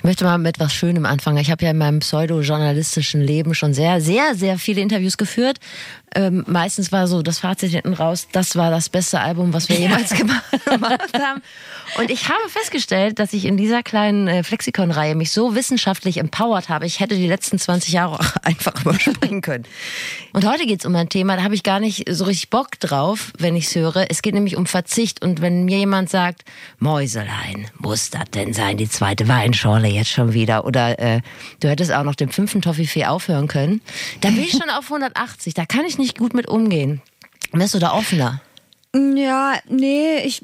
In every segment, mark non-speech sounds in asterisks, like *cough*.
Ich möchte mal mit was Schönem anfangen. Ich habe ja in meinem pseudo-journalistischen Leben schon sehr, sehr, sehr viele Interviews geführt. Ähm, meistens war so das Fazit hinten raus, das war das beste Album, was wir jemals *laughs* gemacht haben. Und ich habe festgestellt, dass ich in dieser kleinen äh, Flexikon-Reihe mich so wissenschaftlich empowert habe. Ich hätte die letzten 20 Jahre auch *laughs* einfach überspringen können. Und heute geht es um ein Thema, da habe ich gar nicht so richtig Bock drauf, wenn ich es höre. Es geht nämlich um Verzicht. Und wenn mir jemand sagt, Mäuselein, muss das denn sein, die zweite Weinschorle jetzt schon wieder? Oder äh, du hättest auch noch den fünften Toffifee aufhören können. Dann bin ich *laughs* schon auf 180. Da kann ich nicht gut mit umgehen. Wärst du da offener? Ja, nee, ich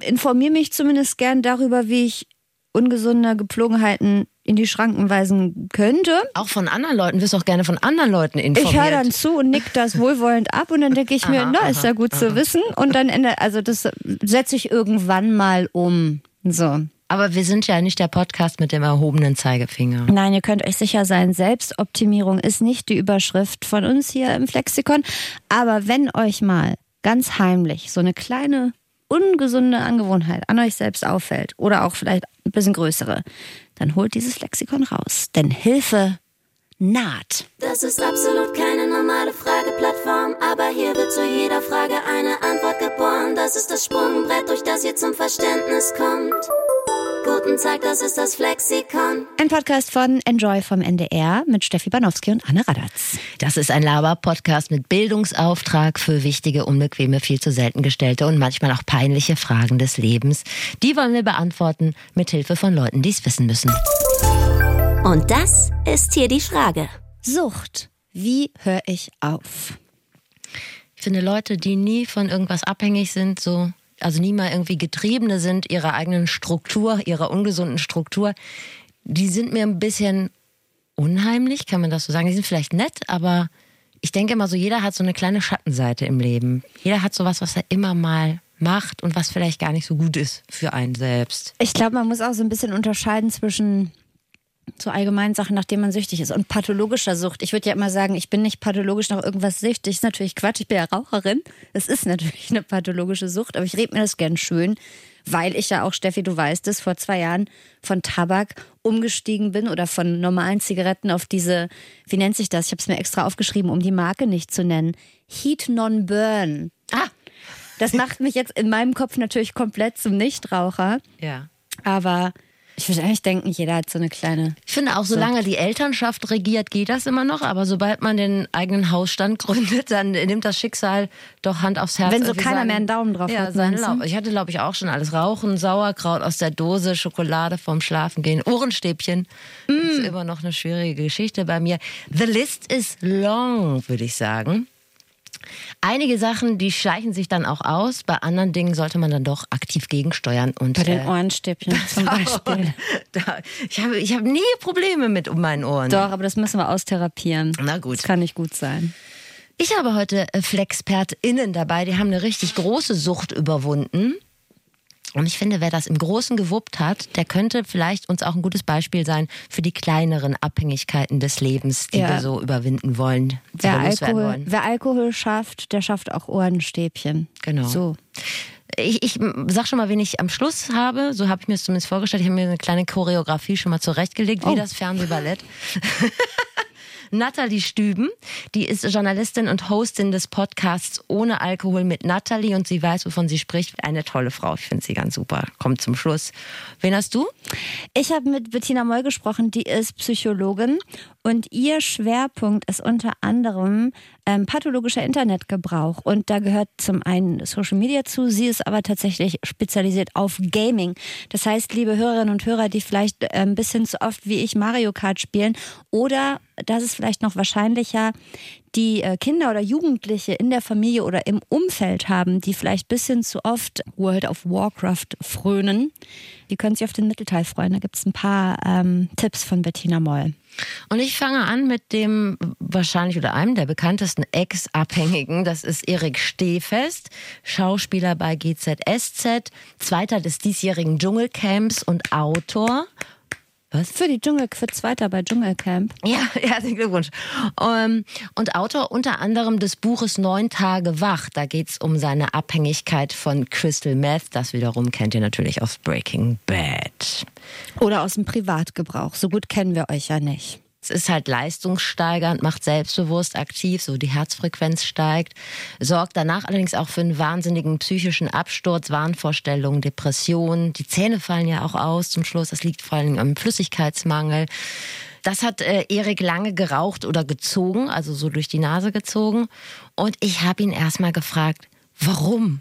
informiere mich zumindest gern darüber, wie ich ungesunde Gepflogenheiten in die Schranken weisen könnte. Auch von anderen Leuten, wirst du auch gerne von anderen Leuten informiert. Ich höre dann zu und nick das wohlwollend ab und dann denke ich mir, Aha, na, aha, ist ja gut zu wissen. Und dann ändert, also das setze ich irgendwann mal um. So. Aber wir sind ja nicht der Podcast mit dem erhobenen Zeigefinger. Nein, ihr könnt euch sicher sein, Selbstoptimierung ist nicht die Überschrift von uns hier im Flexikon. Aber wenn euch mal ganz heimlich so eine kleine ungesunde Angewohnheit an euch selbst auffällt oder auch vielleicht ein bisschen größere, dann holt dieses Lexikon raus. Denn Hilfe naht. Das ist absolut keine normale Frageplattform, aber hier wird zu jeder Frage eine Antwort geboren. Das ist das Sprungbrett, durch das ihr zum Verständnis kommt. Guten Tag, das ist das Flexikon. Ein Podcast von Enjoy vom NDR mit Steffi Banowski und Anne Radatz. Das ist ein Laber-Podcast mit Bildungsauftrag für wichtige, unbequeme, viel zu selten gestellte und manchmal auch peinliche Fragen des Lebens. Die wollen wir beantworten mit Hilfe von Leuten, die es wissen müssen. Und das ist hier die Frage. Sucht. Wie höre ich auf? Ich finde Leute, die nie von irgendwas abhängig sind, so also nie mal irgendwie Getriebene sind ihrer eigenen Struktur, ihrer ungesunden Struktur, die sind mir ein bisschen unheimlich, kann man das so sagen. Die sind vielleicht nett, aber ich denke immer so, jeder hat so eine kleine Schattenseite im Leben. Jeder hat sowas, was er immer mal macht und was vielleicht gar nicht so gut ist für einen selbst. Ich glaube, man muss auch so ein bisschen unterscheiden zwischen so allgemeinen Sachen, nach denen man süchtig ist und pathologischer Sucht. Ich würde ja immer sagen, ich bin nicht pathologisch nach irgendwas süchtig. Ist natürlich Quatsch, ich bin ja Raucherin. Es ist natürlich eine pathologische Sucht, aber ich rede mir das gern schön, weil ich ja auch, Steffi, du weißt es, vor zwei Jahren von Tabak umgestiegen bin oder von normalen Zigaretten auf diese, wie nennt sich das? Ich habe es mir extra aufgeschrieben, um die Marke nicht zu nennen. Heat Non Burn. Ah, Das macht mich jetzt in meinem Kopf natürlich komplett zum Nichtraucher, ja. aber ich würde eigentlich denken, jeder hat so eine kleine Ich finde auch, solange die Elternschaft regiert, geht das immer noch. Aber sobald man den eigenen Hausstand *laughs* gründet, dann nimmt das Schicksal doch Hand aufs Herz. Wenn so keiner sagen- mehr einen Daumen drauf ja, hat, seinen. Ich hatte, glaube ich, auch schon alles. Rauchen, Sauerkraut aus der Dose, Schokolade vorm Schlafengehen, Ohrenstäbchen. Das Mm. ist immer noch eine schwierige Geschichte bei mir. The list is long, würde ich sagen. Einige Sachen, die schleichen sich dann auch aus. Bei anderen Dingen sollte man dann doch aktiv gegensteuern. Und, Bei den äh, Ohrenstäbchen *laughs* zum Beispiel. da, ich habe ich habe nie Probleme mit um meinen Ohren. Doch, aber das müssen wir austherapieren. Na gut. Das kann nicht gut sein. Ich habe heute äh, FlexpertInnen dabei, die haben eine richtig große Sucht überwunden. Und ich finde, wer das im Großen gewuppt hat, der könnte vielleicht uns auch ein gutes Beispiel sein für die kleineren Abhängigkeiten des Lebens, die Ja. wir so überwinden wollen, die Wer wir Alkohol, wollen. wer Alkohol schafft, der schafft auch Ohrenstäbchen. Genau. So. Ich, ich sag schon mal, wen ich am Schluss habe. So habe ich mir es zumindest vorgestellt. Ich habe mir eine kleine Choreografie schon mal zurechtgelegt, wie Oh. das Fernsehballett. *laughs* Nathalie Stüben, die ist Journalistin und Hostin des Podcasts Ohne Alkohol mit Nathalie und sie weiß, wovon sie spricht. Eine tolle Frau. Ich finde sie ganz super. Kommt zum Schluss. Wen hast du? Ich habe mit Bettina Moll gesprochen, die ist Psychologin und ihr Schwerpunkt ist unter anderem ähm, pathologischer Internetgebrauch. Und da gehört zum einen Social Media zu, sie ist aber tatsächlich spezialisiert auf Gaming. Das heißt, liebe Hörerinnen und Hörer, die vielleicht äh, ein bisschen zu oft wie ich Mario Kart spielen oder, das ist vielleicht noch wahrscheinlicher, die äh, Kinder oder Jugendliche in der Familie oder im Umfeld haben, die vielleicht bisschen zu oft World of Warcraft frönen, die können sich auf den Mittelteil freuen. Da gibt es ein paar ähm, Tipps von Bettina Moll. Und ich fange an mit dem wahrscheinlich oder einem der bekanntesten Ex-Abhängigen. Das ist Erik Stehfest, Schauspieler bei GZSZ, Zweiter des diesjährigen Dschungelcamps und Autor. Was? Für die Dschungel, für Zweiter bei Dschungelcamp. Ja, *laughs* herzlichen Glückwunsch. Ähm, und Autor unter anderem des Buches Neun Tage wach. Da geht's um seine Abhängigkeit von Crystal Meth. Das wiederum kennt ihr natürlich aus Breaking Bad. Oder aus dem Privatgebrauch. So gut kennen wir euch ja nicht. Es ist halt leistungssteigernd, macht selbstbewusst aktiv, so die Herzfrequenz steigt, sorgt danach allerdings auch für einen wahnsinnigen psychischen Absturz, Wahnvorstellungen, Depressionen. Die Zähne fallen ja auch aus zum Schluss. Das liegt vor allem am Flüssigkeitsmangel. Das hat äh, Erik lange geraucht oder gezogen, also so durch die Nase gezogen. Und ich habe ihn erstmal gefragt, warum?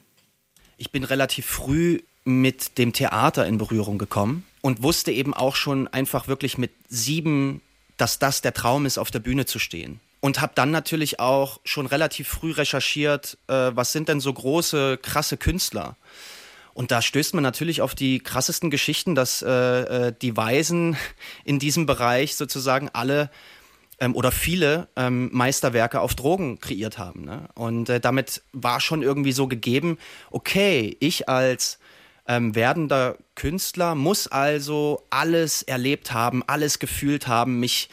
Ich bin relativ früh mit dem Theater in Berührung gekommen und wusste eben auch schon einfach wirklich mit sieben dass das der Traum ist, auf der Bühne zu stehen. Und habe dann natürlich auch schon relativ früh recherchiert, äh, was sind denn so große, krasse Künstler. Und da stößt man natürlich auf die krassesten Geschichten, dass äh, äh die Weisen *laughs* in diesem Bereich sozusagen alle ähm, oder viele ähm, Meisterwerke auf Drogen kreiert haben. Ne? Und äh, damit war schon irgendwie so gegeben, okay, ich als ähm, werdender Künstler muss also alles erlebt haben, alles gefühlt haben, mich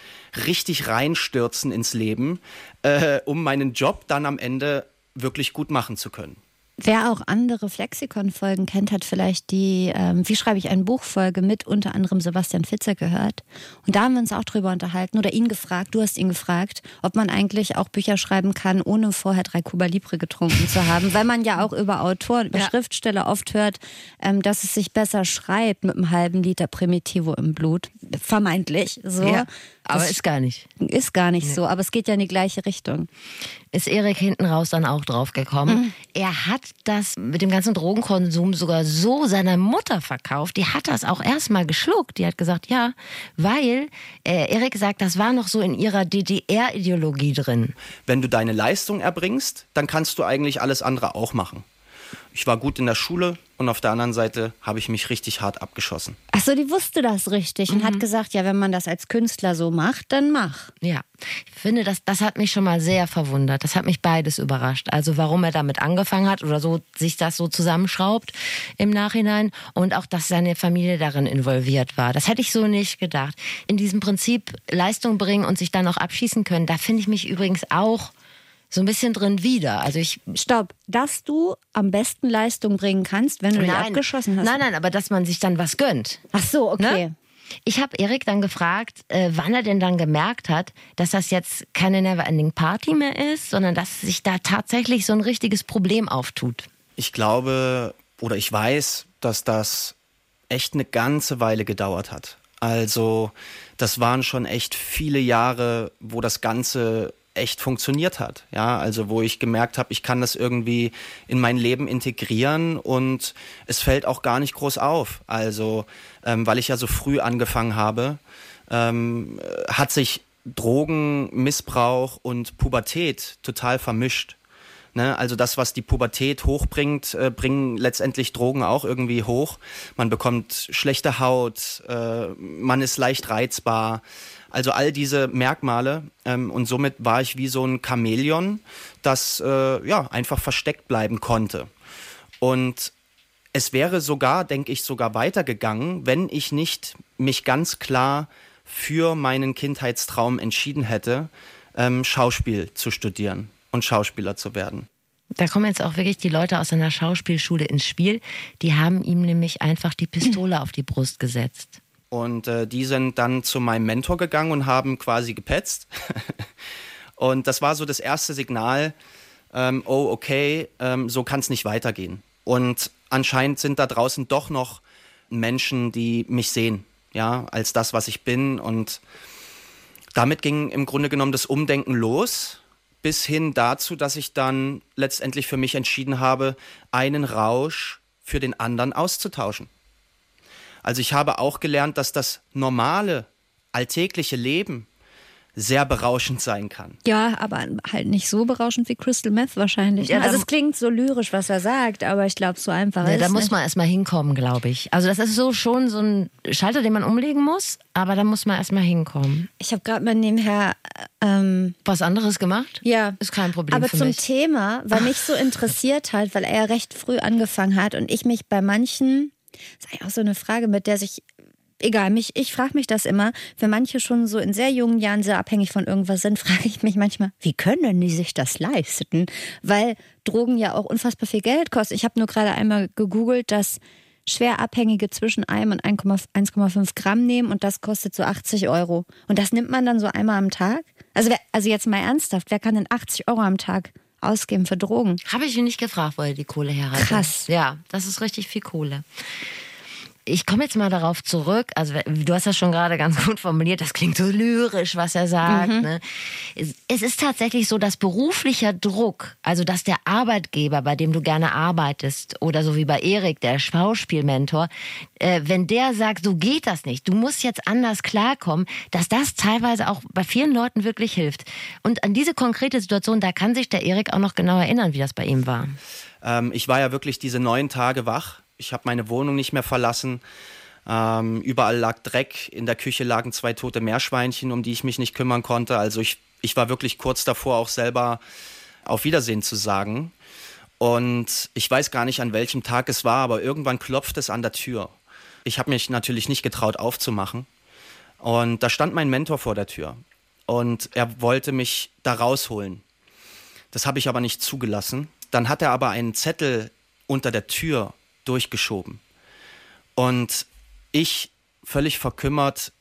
richtig reinstürzen ins Leben, äh, um meinen Job dann am Ende wirklich gut machen zu können. Wer auch andere Flexikon-Folgen kennt, hat vielleicht die ähm, Wie schreibe ich ein Buch-Folge mit unter anderem Sebastian Fitzer gehört. Und da haben wir uns auch drüber unterhalten oder ihn gefragt, du hast ihn gefragt, ob man eigentlich auch Bücher schreiben kann, ohne vorher drei Cuba Libre getrunken zu haben. Weil man ja auch über Autoren, über ja. Schriftsteller oft hört, ähm, dass es sich besser schreibt mit einem halben Liter Primitivo im Blut. Vermeintlich. So. Ja, aber das ist gar nicht. Ist gar nicht nee. so, aber es geht ja in die gleiche Richtung. Ist Erik hinten raus dann auch drauf gekommen. Mhm. Er hat das mit dem ganzen Drogenkonsum sogar so seiner Mutter verkauft. Die hat das auch erstmal geschluckt. Die hat gesagt, ja, weil äh, Erik sagt, das war noch so in ihrer DDR-Ideologie drin. Wenn du deine Leistung erbringst, dann kannst du eigentlich alles andere auch machen. Ich war gut in der Schule und auf der anderen Seite habe ich mich richtig hart abgeschossen. Achso, die wusste das richtig und hat mhm. gesagt, ja, wenn man das als Künstler so macht, dann mach. Ja, ich finde, das, das hat mich schon mal sehr verwundert. Das hat mich beides überrascht. Also warum er damit angefangen hat oder so sich das so zusammenschraubt im Nachhinein und auch, dass seine Familie darin involviert war. Das hätte ich so nicht gedacht. In diesem Prinzip Leistung bringen und sich dann auch abschießen können, da finde ich mich übrigens auch so ein bisschen drin wieder. Also ich Stopp, dass du am besten Leistung bringen kannst, wenn du nein, abgeschossen hast. Nein, nein, aber dass man sich dann was gönnt. Ach so, okay. Ne? Ich habe Erik dann gefragt, äh, wann er denn dann gemerkt hat, dass das jetzt keine Neverending Party mehr ist, sondern dass sich da tatsächlich so ein richtiges Problem auftut. Ich glaube oder ich weiß, dass das echt eine ganze Weile gedauert hat. Also das waren schon echt viele Jahre, wo das Ganze echt funktioniert hat. Ja, also wo ich gemerkt habe, ich kann das irgendwie in mein Leben integrieren und es fällt auch gar nicht groß auf. Also, ähm, weil ich ja so früh angefangen habe, ähm, hat sich Drogenmissbrauch und Pubertät total vermischt. Ne? Also das, was die Pubertät hochbringt, äh, bringen letztendlich Drogen auch irgendwie hoch. Man bekommt schlechte Haut, äh, man ist leicht reizbar. Also all diese Merkmale ähm, und somit war ich wie so ein Chamäleon, das äh, ja einfach versteckt bleiben konnte. Und es wäre sogar, denke ich, sogar weitergegangen, wenn ich nicht mich ganz klar für meinen Kindheitstraum entschieden hätte, ähm, Schauspiel zu studieren und Schauspieler zu werden. Da kommen jetzt auch wirklich die Leute aus einer Schauspielschule ins Spiel. Die haben ihm nämlich einfach die Pistole auf die Brust gesetzt. Und äh, die sind dann zu meinem Mentor gegangen und haben quasi gepetzt. *laughs* und das war so das erste Signal, ähm, oh okay, ähm, so kann es nicht weitergehen. Und anscheinend sind da draußen doch noch Menschen, die mich sehen, ja, als das, was ich bin. Und damit ging im Grunde genommen das Umdenken los, bis hin dazu, dass ich dann letztendlich für mich entschieden habe, einen Rausch für den anderen auszutauschen. Also ich habe auch gelernt, dass das normale, alltägliche Leben sehr berauschend sein kann. Ja, aber halt nicht so berauschend wie Crystal Meth wahrscheinlich. Ja, ne? also es klingt so lyrisch, was er sagt, aber ich glaube, so einfach ja, ist Da muss man erstmal hinkommen, glaube ich. Also das ist so schon so ein Schalter, den man umlegen muss, aber da muss man erstmal hinkommen. Ich habe gerade mal nebenher ähm, was anderes gemacht. Ja, ist kein Problem. Aber zum mich. Thema, weil mich so *laughs* interessiert hat, weil er recht früh angefangen hat und ich mich bei manchen das ist eigentlich auch so eine Frage, mit der sich egal, mich, ich frage mich das immer. Für manche schon so in sehr jungen Jahren sehr abhängig von irgendwas sind, *laughs* frage ich mich manchmal, wie können die sich das leisten? Weil Drogen ja auch unfassbar viel Geld kosten. Ich habe nur gerade einmal gegoogelt, dass Schwerabhängige zwischen einem und 1,5 Gramm nehmen und das kostet so 80 Euro. Und das nimmt man dann so einmal am Tag? Also, wer, also jetzt mal ernsthaft, wer kann denn 80 Euro am Tag ausgeben für Drogen? Habe ich ihn nicht gefragt, wo er die Kohle her. Krass. Ja, das ist richtig viel Kohle ich komme jetzt mal darauf zurück. Also du hast das schon gerade ganz *laughs* gut formuliert. Das klingt so lyrisch, was er sagt. Mhm. Ne? Es ist tatsächlich so, dass beruflicher Druck, also dass der Arbeitgeber, bei dem du gerne arbeitest, oder so wie bei Erik, der Schauspielmentor, äh, wenn der sagt, so geht das nicht, du musst jetzt anders klarkommen, dass das teilweise auch bei vielen Leuten wirklich hilft. Und an diese konkrete Situation, da kann sich der Erik auch noch genau erinnern, wie das bei ihm war. Ähm, ich war ja wirklich diese neun Tage wach ich habe meine Wohnung nicht mehr verlassen. Ähm, überall lag Dreck, in der Küche lagen zwei tote Meerschweinchen, um die ich mich nicht kümmern konnte. Also ich, ich war wirklich kurz davor, auch selber auf Wiedersehen zu sagen. Und ich weiß gar nicht, an welchem Tag es war, aber irgendwann klopft es an der Tür. Ich habe mich natürlich nicht getraut aufzumachen. Und da stand mein Mentor vor der Tür. Und er wollte mich da rausholen. Das habe ich aber nicht zugelassen. Dann hat er aber einen Zettel unter der Tür durchgeschoben. Und ich, völlig verkümmert,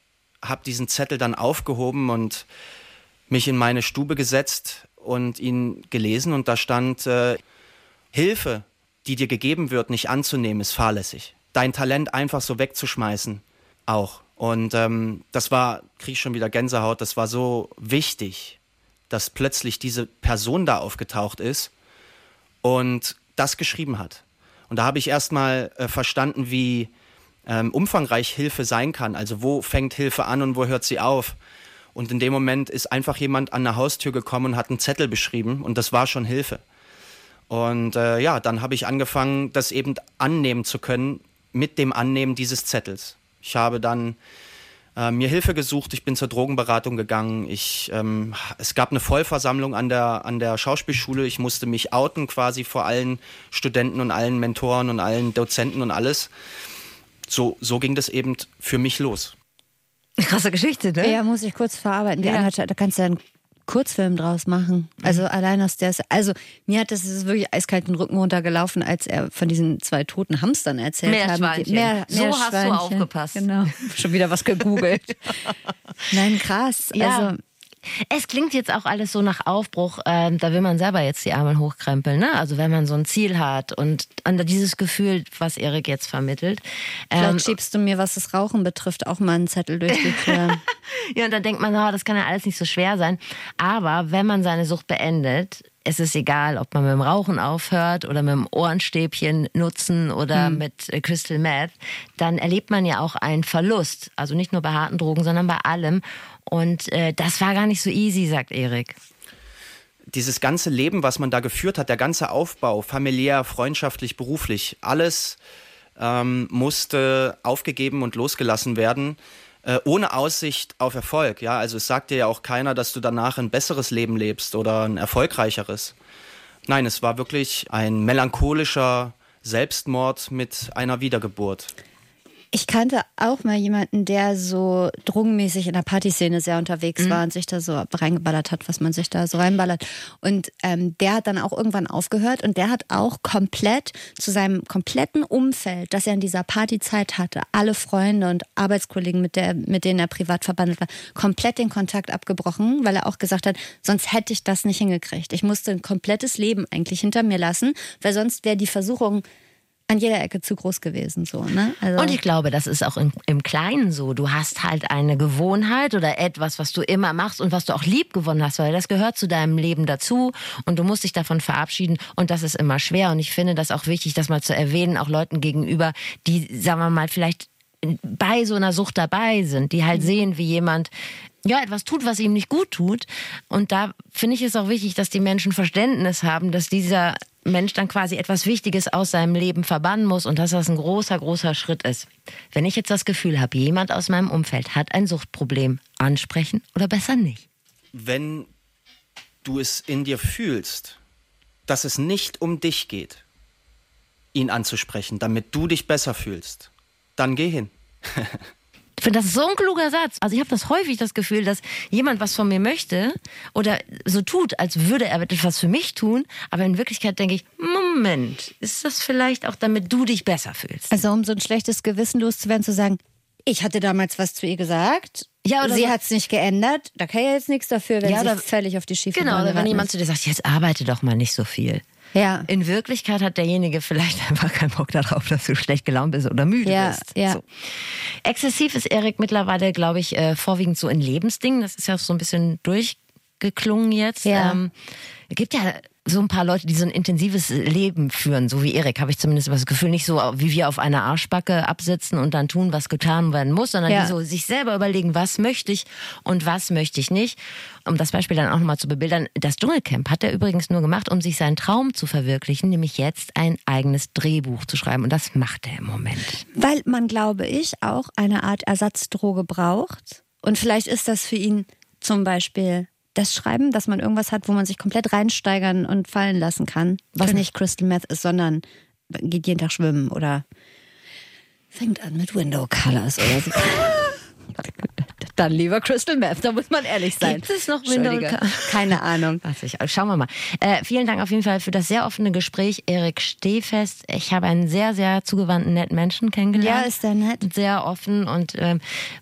habe diesen Zettel dann aufgehoben und mich in meine Stube gesetzt und ihn gelesen und da stand, äh, Hilfe, die dir gegeben wird, nicht anzunehmen, ist fahrlässig. Dein Talent einfach so wegzuschmeißen, auch. Und ähm, das war, kriege ich schon wieder Gänsehaut, das war so wichtig, dass plötzlich diese Person da aufgetaucht ist und das geschrieben hat. Und da habe ich erstmal äh, verstanden, wie ähm, umfangreich Hilfe sein kann. Also wo fängt Hilfe an und wo hört sie auf? Und in dem Moment ist einfach jemand an der Haustür gekommen und hat einen Zettel beschrieben und das war schon Hilfe. Und äh, ja, dann habe ich angefangen, das eben annehmen zu können mit dem Annehmen dieses Zettels. Ich habe dann äh, mir Hilfe gesucht, ich bin zur Drogenberatung gegangen. Ich, ähm, es gab eine Vollversammlung an der, an der Schauspielschule. Ich musste mich outen quasi vor allen Studenten und allen Mentoren und allen Dozenten und alles. So, so ging das eben für mich los. Krasse Geschichte, ne? Ja, muss ich kurz verarbeiten. Die ja. da kannst du dann Kurzfilm draus machen. Also mhm. allein aus der, also mir hat das ist wirklich eiskalt den Rücken runtergelaufen, als er von diesen zwei toten Hamstern erzählt hat. Mehr, mehr so hast du aufgepasst. Genau. *laughs* Schon wieder was gegoogelt. *laughs* Nein, krass. Ja. Also es klingt jetzt auch alles so nach Aufbruch, äh, da will man selber jetzt die Arme hochkrempeln. Ne? Also wenn man so ein Ziel hat und an dieses Gefühl, was Erik jetzt vermittelt. Vielleicht ähm, schiebst du mir, was das Rauchen betrifft, auch mal einen Zettel durch die Tür. *laughs* ja, und dann denkt man, oh, das kann ja alles nicht so schwer sein. Aber wenn man seine Sucht beendet, es ist egal, ob man mit dem Rauchen aufhört oder mit dem Ohrenstäbchen nutzen oder hm. mit äh, Crystal Meth, dann erlebt man ja auch einen Verlust. Also nicht nur bei harten Drogen, sondern bei allem. Und äh, das war gar nicht so easy, sagt Erik. Dieses ganze Leben, was man da geführt hat, der ganze Aufbau, familiär, freundschaftlich, beruflich, alles ähm, musste aufgegeben und losgelassen werden, äh, ohne Aussicht auf Erfolg. Ja, also es sagt dir ja auch keiner, dass du danach ein besseres Leben lebst oder ein erfolgreicheres. Nein, es war wirklich ein melancholischer Selbstmord mit einer Wiedergeburt. Ich kannte auch mal jemanden, der so drogenmäßig in der Partyszene sehr unterwegs mhm. war und sich da so reingeballert hat, was man sich da so reinballert. Und ähm, der hat dann auch irgendwann aufgehört und der hat auch komplett zu seinem kompletten Umfeld, das er in dieser Partyzeit hatte, alle Freunde und Arbeitskollegen, mit, der, mit denen er privat verbandelt war, komplett den Kontakt abgebrochen, weil er auch gesagt hat, sonst hätte ich das nicht hingekriegt. Ich musste ein komplettes Leben eigentlich hinter mir lassen, weil sonst wäre die Versuchung an jeder Ecke zu groß gewesen. So, ne? Also und ich glaube, das ist auch im, im, Kleinen so. Du hast halt eine Gewohnheit oder etwas, was du immer machst und was du auch lieb gewonnen hast, weil das gehört zu deinem Leben dazu und du musst dich davon verabschieden und das ist immer schwer. Und ich finde das auch wichtig, das mal zu erwähnen, auch Leuten gegenüber, die, sagen wir mal, vielleicht bei so einer Sucht dabei sind, die halt mhm. sehen, wie jemand ja, etwas tut, was ihm nicht gut tut. Und da finde ich es auch wichtig, dass die Menschen Verständnis haben, dass dieser Mensch dann quasi etwas Wichtiges aus seinem Leben verbannen muss und dass das ein großer, großer Schritt ist. Wenn ich jetzt das Gefühl habe, jemand aus meinem Umfeld hat ein Suchtproblem, ansprechen oder besser nicht? Wenn du es in dir fühlst, dass es nicht um dich geht, ihn anzusprechen, damit du dich besser fühlst, dann geh hin. *laughs* Ich finde das so ein kluger Satz. Also ich habe das häufig das Gefühl, dass jemand was von mir möchte oder so tut, als würde er etwas für mich tun, aber in Wirklichkeit denke ich, Moment, ist das vielleicht auch, damit du dich besser fühlst? Also um so ein schlechtes Gewissen loszuwerden, zu sagen, ich hatte damals was zu ihr gesagt. Ja, oder sie so- hat es nicht geändert. Da kann ja jetzt nichts dafür, wenn Ja, sie völlig auf die schiefe Genau, oder wenn jemand ist. zu dir sagt, jetzt arbeite doch mal nicht so viel. Ja. In Wirklichkeit hat derjenige vielleicht *laughs* einfach keinen Bock darauf, dass du schlecht gelaunt bist oder müde Ja, bist. ja. So. Exzessiv ist Erik mittlerweile, glaube ich, äh, vorwiegend so in Lebensdingen. Das ist ja so ein bisschen durchgeklungen jetzt. Ja. Ähm, es gibt ja so ein paar Leute, die so ein intensives Leben führen, so wie Erik, habe ich zumindest das Gefühl, nicht so wie wir auf einer Arschbacke absitzen und dann tun, was getan werden muss, sondern Ja. die so sich selber überlegen, was möchte ich und was möchte ich nicht. Um das Beispiel dann auch nochmal zu bebildern, das Dschungelcamp hat er übrigens nur gemacht, um sich seinen Traum zu verwirklichen, nämlich jetzt ein eigenes Drehbuch zu schreiben. Und das macht er im Moment. Weil man, glaube ich, auch eine Art Ersatzdroge braucht. Und vielleicht ist das für ihn zum Beispiel das Schreiben, dass man irgendwas hat, wo man sich komplett reinsteigern und fallen lassen kann. Was nicht Crystal Meth ist, sondern geht jeden Tag schwimmen oder fängt an mit Window Colors oder so. *laughs* Dann lieber Crystal Meth, da muss man ehrlich sein. Gibt es noch Window. Colors? Keine Ahnung. *laughs* Schauen wir mal. Äh, vielen Dank auf jeden Fall für das sehr offene Gespräch, Erik Stehfest. Ich habe einen sehr, sehr zugewandten, netten Menschen kennengelernt. Ja, ist der nett. Sehr offen. Und ähm,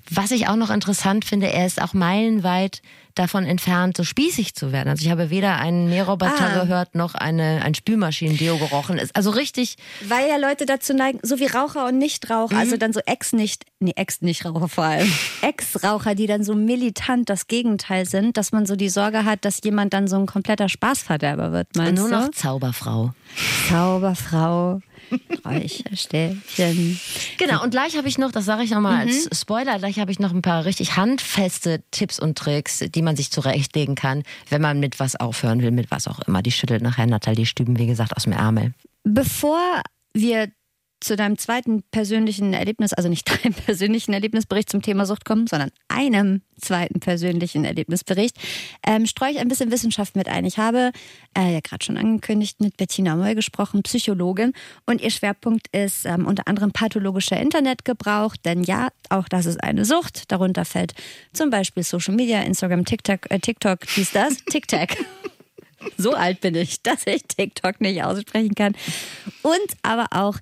was ich auch noch interessant finde, er ist auch meilenweit davon entfernt, so spießig zu werden. Also ich habe weder einen Nähroboter Ah. gehört, noch eine, ein Spülmaschinen-Deo gerochen. Ist also richtig, Weil ja Leute dazu neigen, so wie Raucher und Nichtraucher, also dann so Ex nicht, nee, Ex Nichtraucher vor allem, *laughs* Ex-Raucher, die dann so militant das Gegenteil sind, dass man so die Sorge hat, dass jemand dann so ein kompletter Spaßverderber wird, meinst nur du? noch Zauberfrau. Zauberfrau, Räucherstäbchen. Genau, und gleich habe ich noch, das sage ich nochmal Mhm. als Spoiler, gleich habe ich noch ein paar richtig handfeste Tipps und Tricks, die man sich zurechtlegen kann, wenn man mit was aufhören will, mit was auch immer. Die schüttelt nachher Nathalie Stüben, wie gesagt, aus dem Ärmel. Bevor wir zu deinem zweiten persönlichen Erlebnis, also nicht *laughs* deinem persönlichen Erlebnisbericht zum Thema Sucht kommen, sondern einem zweiten persönlichen Erlebnisbericht, ähm, streue ich ein bisschen Wissenschaft mit ein. Ich habe äh, ja gerade schon angekündigt, mit Bettina Moll gesprochen, Psychologin, und ihr Schwerpunkt ist ähm, unter anderem pathologischer Internetgebrauch, denn ja, auch das ist eine Sucht. Darunter fällt zum Beispiel Social Media, Instagram, TikTok, äh, TikTok, dies, das, *laughs* TikTok. So alt bin ich, dass ich TikTok nicht aussprechen kann. Und aber auch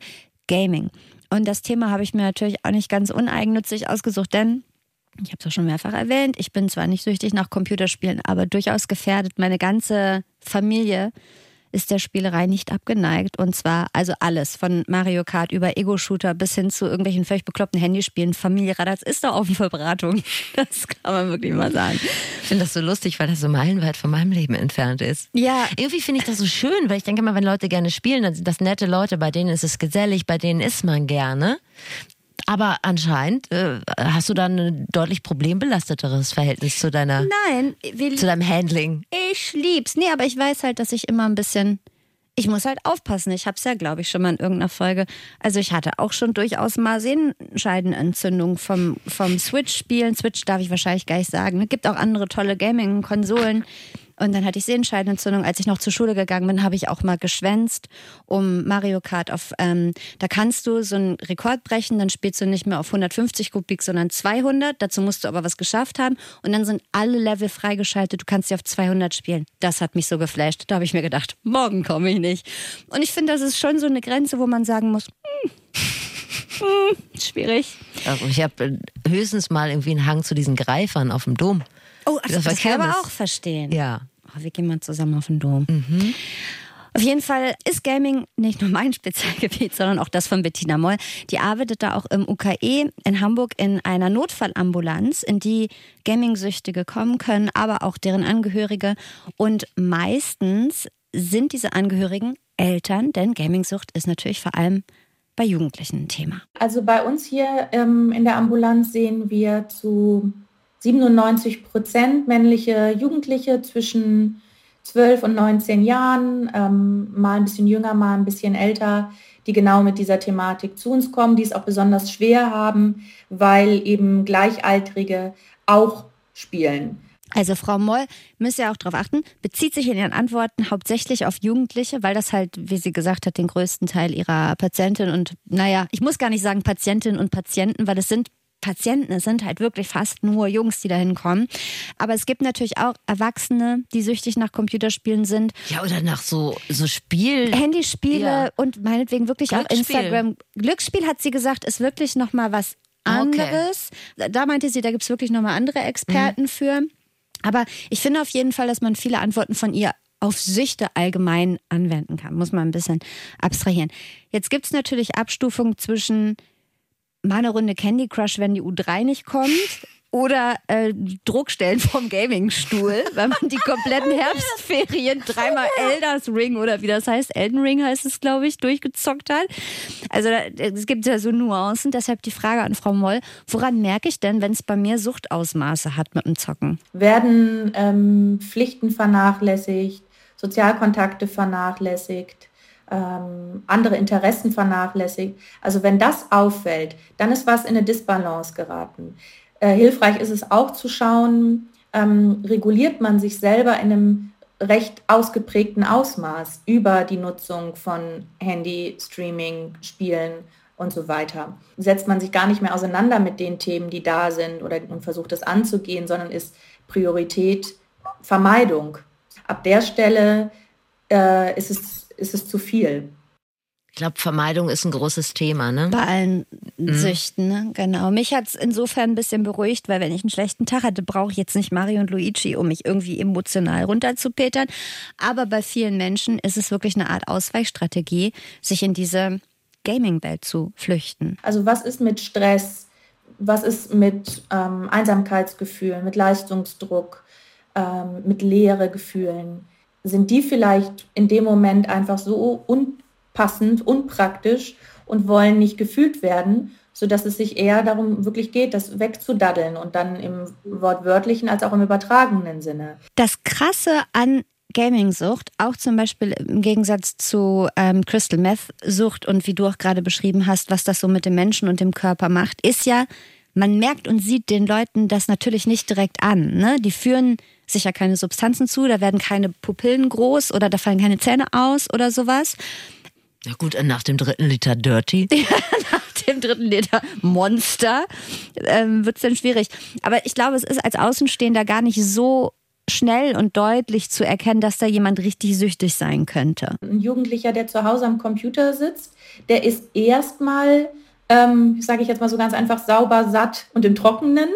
Gaming. Und das Thema habe ich mir natürlich auch nicht ganz uneigennützig ausgesucht, denn ich habe es auch schon mehrfach erwähnt, ich bin zwar nicht süchtig nach Computerspielen, aber durchaus gefährdet. Meine ganze Familie ist der Spielerei nicht abgeneigt. Und zwar also alles, von Mario Kart über Ego-Shooter bis hin zu irgendwelchen völlig bekloppten Handyspielen. Familie Radatz ist doch offen für Beratung. *laughs* Das kann man wirklich mal sagen. Ich finde das so lustig, weil das so meilenweit von meinem Leben entfernt ist. Ja. Irgendwie finde ich das so schön, weil ich denke mal, wenn Leute gerne spielen, dann sind das nette Leute, bei denen ist es gesellig, bei denen isst man gerne. Aber anscheinend äh, hast du dann ein deutlich problembelasteteres Verhältnis zu deiner, Nein, zu deinem Handling. Ich lieb's. Nee, aber ich weiß halt, dass ich immer ein bisschen. Ich muss halt aufpassen. Ich hab's ja, glaube ich, schon mal in irgendeiner Folge. Also ich hatte auch schon durchaus mal Sehenscheidenentzündung vom, vom Switch-Spielen. Switch darf ich wahrscheinlich gar nicht sagen. Es gibt auch andere tolle Gaming-Konsolen. Und dann hatte ich Sehenscheidenentzündung. Als ich noch zur Schule gegangen bin, habe ich auch mal geschwänzt, um Mario Kart auf, ähm, da kannst du so einen Rekord brechen, dann spielst du nicht mehr auf 150 Kubik, sondern 200. Dazu musst du aber was geschafft haben. Und dann sind alle Level freigeschaltet. Du kannst sie auf 200 spielen. Das hat mich so geflasht. Da habe ich mir gedacht, morgen komme ich nicht. Und ich finde, das ist schon so eine Grenze, wo man sagen muss, hm, hm, schwierig. Ich habe höchstens mal irgendwie einen Hang zu diesen Greifern auf dem Dom. Oh, also Das das, kann ich aber auch verstehen. Ja. Oh, wir gehen mal zusammen auf den Dom. Auf jeden Fall ist Gaming nicht nur mein *laughs* Spezialgebiet, sondern auch das von Bettina Moll. Die arbeitet da auch im UKE in Hamburg in einer Notfallambulanz, in die Gaming-Süchtige kommen können, aber auch deren Angehörige. Und meistens sind diese Angehörigen Eltern, denn Gaming-Sucht ist natürlich vor allem bei Jugendlichen ein Thema. Also bei uns hier ähm, in der Ambulanz sehen wir zu 97 Prozent männliche Jugendliche zwischen 12 und 19 Jahren, ähm, mal ein bisschen jünger, mal ein bisschen älter, die genau mit dieser Thematik zu uns kommen, die es auch besonders schwer haben, weil eben Gleichaltrige auch spielen. Also Frau Moll, müsst ihr auch darauf achten, bezieht sich in ihren Antworten hauptsächlich auf Jugendliche, weil das halt, wie sie gesagt hat, den größten Teil ihrer Patientin und, naja, ich muss gar nicht sagen Patientinnen und Patienten, weil es sind Patienten. Es sind halt wirklich fast nur Jungs, die da hinkommen. Aber es gibt natürlich auch Erwachsene, die süchtig nach Computerspielen sind. Ja, oder nach so, so Spiel. Handyspiele Ja. und meinetwegen wirklich auch. Instagram. Glücksspiel hat sie gesagt, ist wirklich nochmal was anderes. Da meinte sie, da gibt es wirklich nochmal andere Experten für. Aber ich finde auf jeden Fall, dass man viele Antworten von ihr auf Süchte allgemein anwenden kann. Muss man ein bisschen abstrahieren. Jetzt gibt es natürlich Abstufungen zwischen mal eine Runde Candy Crush, wenn die U3 nicht kommt. Oder äh, Druckstellen vom Gamingstuhl, *laughs* weil man die kompletten Herbstferien dreimal Elders Ring oder wie das heißt, Elden Ring heißt es, glaube ich, durchgezockt hat. Also es gibt ja so Nuancen. Deshalb die Frage an Frau Moll, woran merke ich denn, wenn es bei mir Suchtausmaße hat mit dem Zocken? Werden ähm, Pflichten vernachlässigt, Sozialkontakte vernachlässigt, ähm, andere Interessen vernachlässigt. Also wenn das auffällt, dann ist was in eine Disbalance geraten. Äh, hilfreich ist es auch zu schauen, ähm, reguliert man sich selber in einem recht ausgeprägten Ausmaß über die Nutzung von Handy, Streaming, Spielen und so weiter. Setzt man sich gar nicht mehr auseinander mit den Themen, die da sind oder und versucht es anzugehen, sondern ist Priorität Vermeidung. Ab der Stelle äh, ist, es, ist es zu viel. Ich glaube, Vermeidung ist ein großes Thema, ne? Bei allen Süchten, ne? genau. Mich hat es insofern ein bisschen beruhigt, weil wenn ich einen schlechten Tag hatte, brauche ich jetzt nicht Mario und Luigi, um mich irgendwie emotional runterzupetern. Aber bei vielen Menschen ist es wirklich eine Art Ausweichstrategie, sich in diese Gaming-Welt zu flüchten. Also was ist mit Stress? Was ist mit ähm, Einsamkeitsgefühlen, mit Leistungsdruck, ähm, mit Leeregefühlen? Sind die vielleicht in dem Moment einfach so unpassend, unpraktisch und wollen nicht gefühlt werden, sodass es sich eher darum wirklich geht, das wegzudaddeln und dann im wortwörtlichen als auch im übertragenen Sinne. Das Krasse an Gaming-Sucht, auch zum Beispiel im Gegensatz zu ähm, Crystal Meth-Sucht und wie du auch gerade beschrieben hast, was das so mit dem Menschen und dem Körper macht, ist ja, man merkt und sieht den Leuten das natürlich nicht direkt an. Ne? Die führen sich ja keine Substanzen zu, da werden keine Pupillen groß oder da fallen keine Zähne aus oder sowas. Ja gut, nach dem dritten Liter Dirty. *laughs* Nach dem dritten Liter Monster ähm, wird es dann schwierig. Aber ich glaube, es ist als Außenstehender gar nicht so schnell und deutlich zu erkennen, dass da jemand richtig süchtig sein könnte. Ein Jugendlicher, der zu Hause am Computer sitzt, der ist erstmal, ähm, sage ich jetzt mal so ganz einfach, sauber, satt und im Trockenen.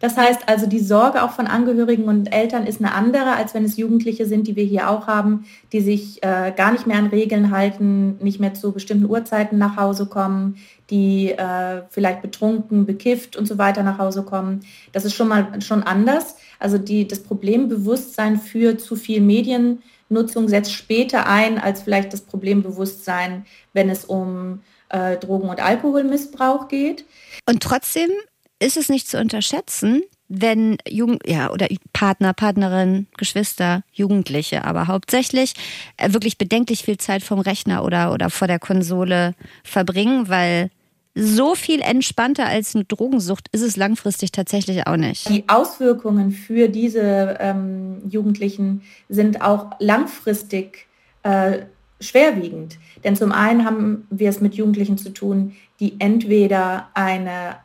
Das heißt also, die Sorge auch von Angehörigen und Eltern ist eine andere, als wenn es Jugendliche sind, die wir hier auch haben, die sich äh, gar nicht mehr an Regeln halten, nicht mehr zu bestimmten Uhrzeiten nach Hause kommen, die äh, vielleicht betrunken, bekifft und so weiter nach Hause kommen. Das ist schon mal schon anders. Also die, das Problembewusstsein für zu viel Mediennutzung setzt später ein als vielleicht das Problembewusstsein, wenn es um äh, Drogen- und Alkoholmissbrauch geht. Und trotzdem ist es nicht zu unterschätzen, wenn Jugend, ja, oder Partner, Partnerin, Geschwister, Jugendliche, aber hauptsächlich äh, wirklich bedenklich viel Zeit vom Rechner oder, oder vor der Konsole verbringen, weil so viel entspannter als eine Drogensucht ist es langfristig tatsächlich auch nicht. Die Auswirkungen für diese ähm, Jugendlichen sind auch langfristig äh, schwerwiegend. Denn zum einen haben wir es mit Jugendlichen zu tun, die entweder eine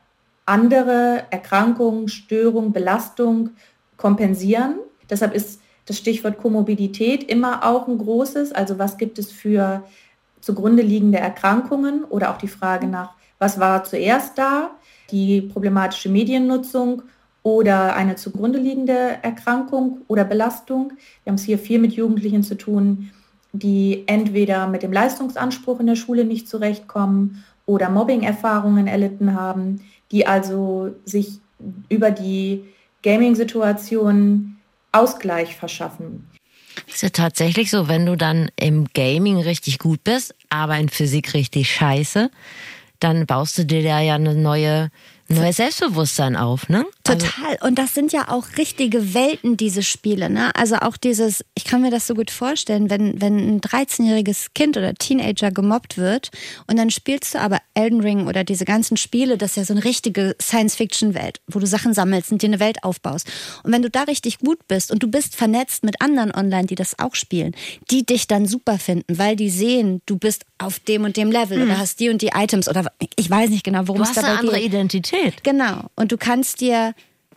andere Erkrankung, Störung, Belastung kompensieren. Deshalb ist das Stichwort Komorbidität immer auch ein großes. Also was gibt es für zugrunde liegende Erkrankungen oder auch die Frage nach, was war zuerst da, die problematische Mediennutzung oder eine zugrunde liegende Erkrankung oder Belastung. Wir haben es hier viel mit Jugendlichen zu tun, die entweder mit dem Leistungsanspruch in der Schule nicht zurechtkommen oder Mobbing-Erfahrungen erlitten haben, die also sich über die Gaming-Situation Ausgleich verschaffen. Ist ja tatsächlich so, wenn du dann im Gaming richtig gut bist, aber in Physik richtig scheiße, dann baust du dir da ja eine neue, neues Selbstbewusstsein auf, ne? Also, Total. Und das sind ja auch richtige Welten, diese Spiele. Ne? Also auch dieses, ich kann mir das so gut vorstellen, wenn, wenn ein 13-jähriges Kind oder Teenager gemobbt wird und dann spielst du aber Elden Ring oder diese ganzen Spiele, das ist ja so eine richtige Science-Fiction-Welt, wo du Sachen sammelst und dir eine Welt aufbaust. Und wenn du da richtig gut bist und du bist vernetzt mit anderen online, die das auch spielen, die dich dann super finden, weil die sehen, du bist auf dem und dem Level oder hast die und die Items oder ich weiß nicht genau, worum du es hast dabei eine andere geht. Identität. Identität. Genau. Und du kannst dir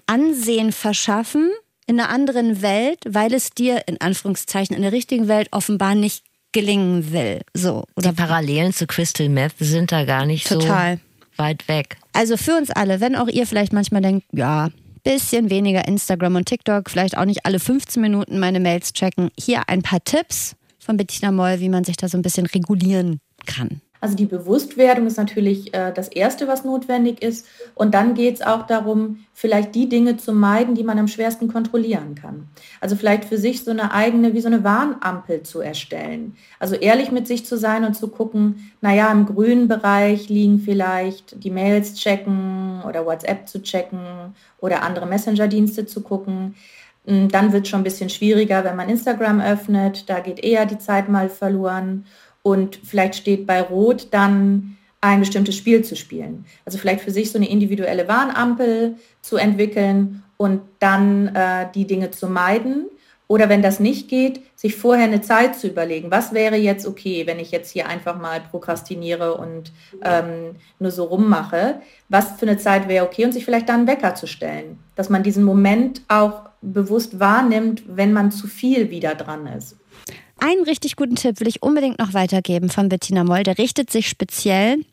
Ansehen verschaffen in einer anderen Welt, weil es dir in Anführungszeichen in der richtigen Welt offenbar nicht gelingen will. So. Oder Die Parallelen zu Crystal Meth sind da gar nicht Total. so weit weg. Also für uns alle, wenn auch ihr vielleicht manchmal denkt, ja, bisschen weniger Instagram und TikTok, vielleicht auch nicht alle 15 Minuten meine Mails checken. Hier ein paar Tipps von Bettina Moll, wie man sich da so ein bisschen regulieren kann. Also die Bewusstwerdung ist natürlich äh, das Erste, was notwendig ist. Und dann geht es auch darum, vielleicht die Dinge zu meiden, die man am schwersten kontrollieren kann. Also vielleicht für sich so eine eigene, wie so eine Warnampel zu erstellen. Also ehrlich mit sich zu sein und zu gucken, naja, im grünen Bereich liegen vielleicht die Mails checken oder WhatsApp zu checken oder andere Messenger-Dienste zu gucken. Hm, dann wird es schon ein bisschen schwieriger, wenn man Instagram öffnet. Da geht eher die Zeit mal verloren und vielleicht steht bei Rot dann ein bestimmtes Spiel zu spielen. Also vielleicht für sich so eine individuelle Warnampel zu entwickeln und dann äh, die Dinge zu meiden. Oder wenn das nicht geht, sich vorher eine Zeit zu überlegen, was wäre jetzt okay, wenn ich jetzt hier einfach mal prokrastiniere und ähm, nur so rummache. Was für eine Zeit wäre okay und sich vielleicht dann Wecker zu stellen. Dass man diesen Moment auch bewusst wahrnimmt, wenn man zu viel wieder dran ist. Einen richtig guten Tipp will ich unbedingt noch weitergeben von Bettina Moll. Der richtet sich speziell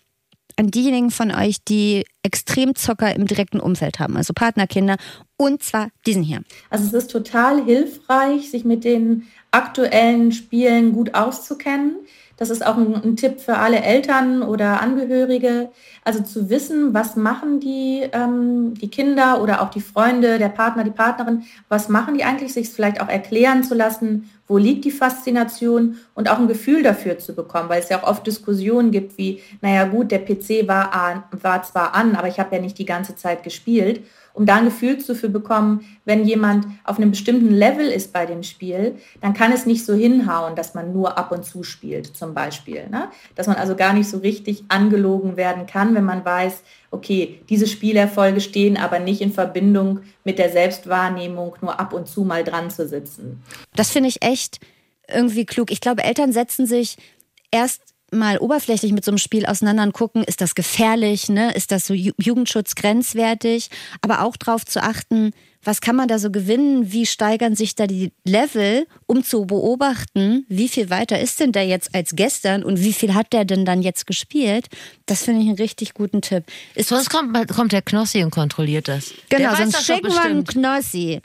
an diejenigen von euch, die Extremzocker im direkten Umfeld haben, also Partnerkinder, und zwar diesen hier. Also es ist total hilfreich, sich mit den aktuellen Spielen gut auszukennen. Das ist auch ein, ein, Tipp für alle Eltern oder Angehörige. Also zu wissen, was machen die, ähm, die Kinder oder auch die Freunde, der Partner, die Partnerin, was machen die eigentlich, sich vielleicht auch erklären zu lassen, wo liegt die Faszination und auch ein Gefühl dafür zu bekommen, weil es ja auch oft Diskussionen gibt wie, naja gut, der PC war, an, war zwar an, aber ich habe ja nicht die ganze Zeit gespielt um da ein Gefühl zu bekommen, wenn jemand auf einem bestimmten Level ist bei dem Spiel, dann kann es nicht so hinhauen, dass man nur ab und zu spielt, zum Beispiel. Ne? Dass man also gar nicht so richtig angelogen werden kann, wenn man weiß, okay, diese Spielerfolge stehen aber nicht in Verbindung mit der Selbstwahrnehmung, nur ab und zu mal dran zu sitzen. Das finde ich echt irgendwie klug. Ich glaube, Eltern setzen sich erst mal oberflächlich mit so einem Spiel auseinander und gucken, ist das gefährlich, ne? ist das so Jugendschutz grenzwertig, aber auch darauf zu achten, was kann man da so gewinnen, wie steigern sich da die Level, um zu beobachten, wie viel weiter ist denn der jetzt als gestern und wie viel hat der denn dann jetzt gespielt, das finde ich einen richtig guten Tipp. Ist Sonst kommt, kommt der Knossi und kontrolliert das. Genau, sonst schicken wir einen Knossi.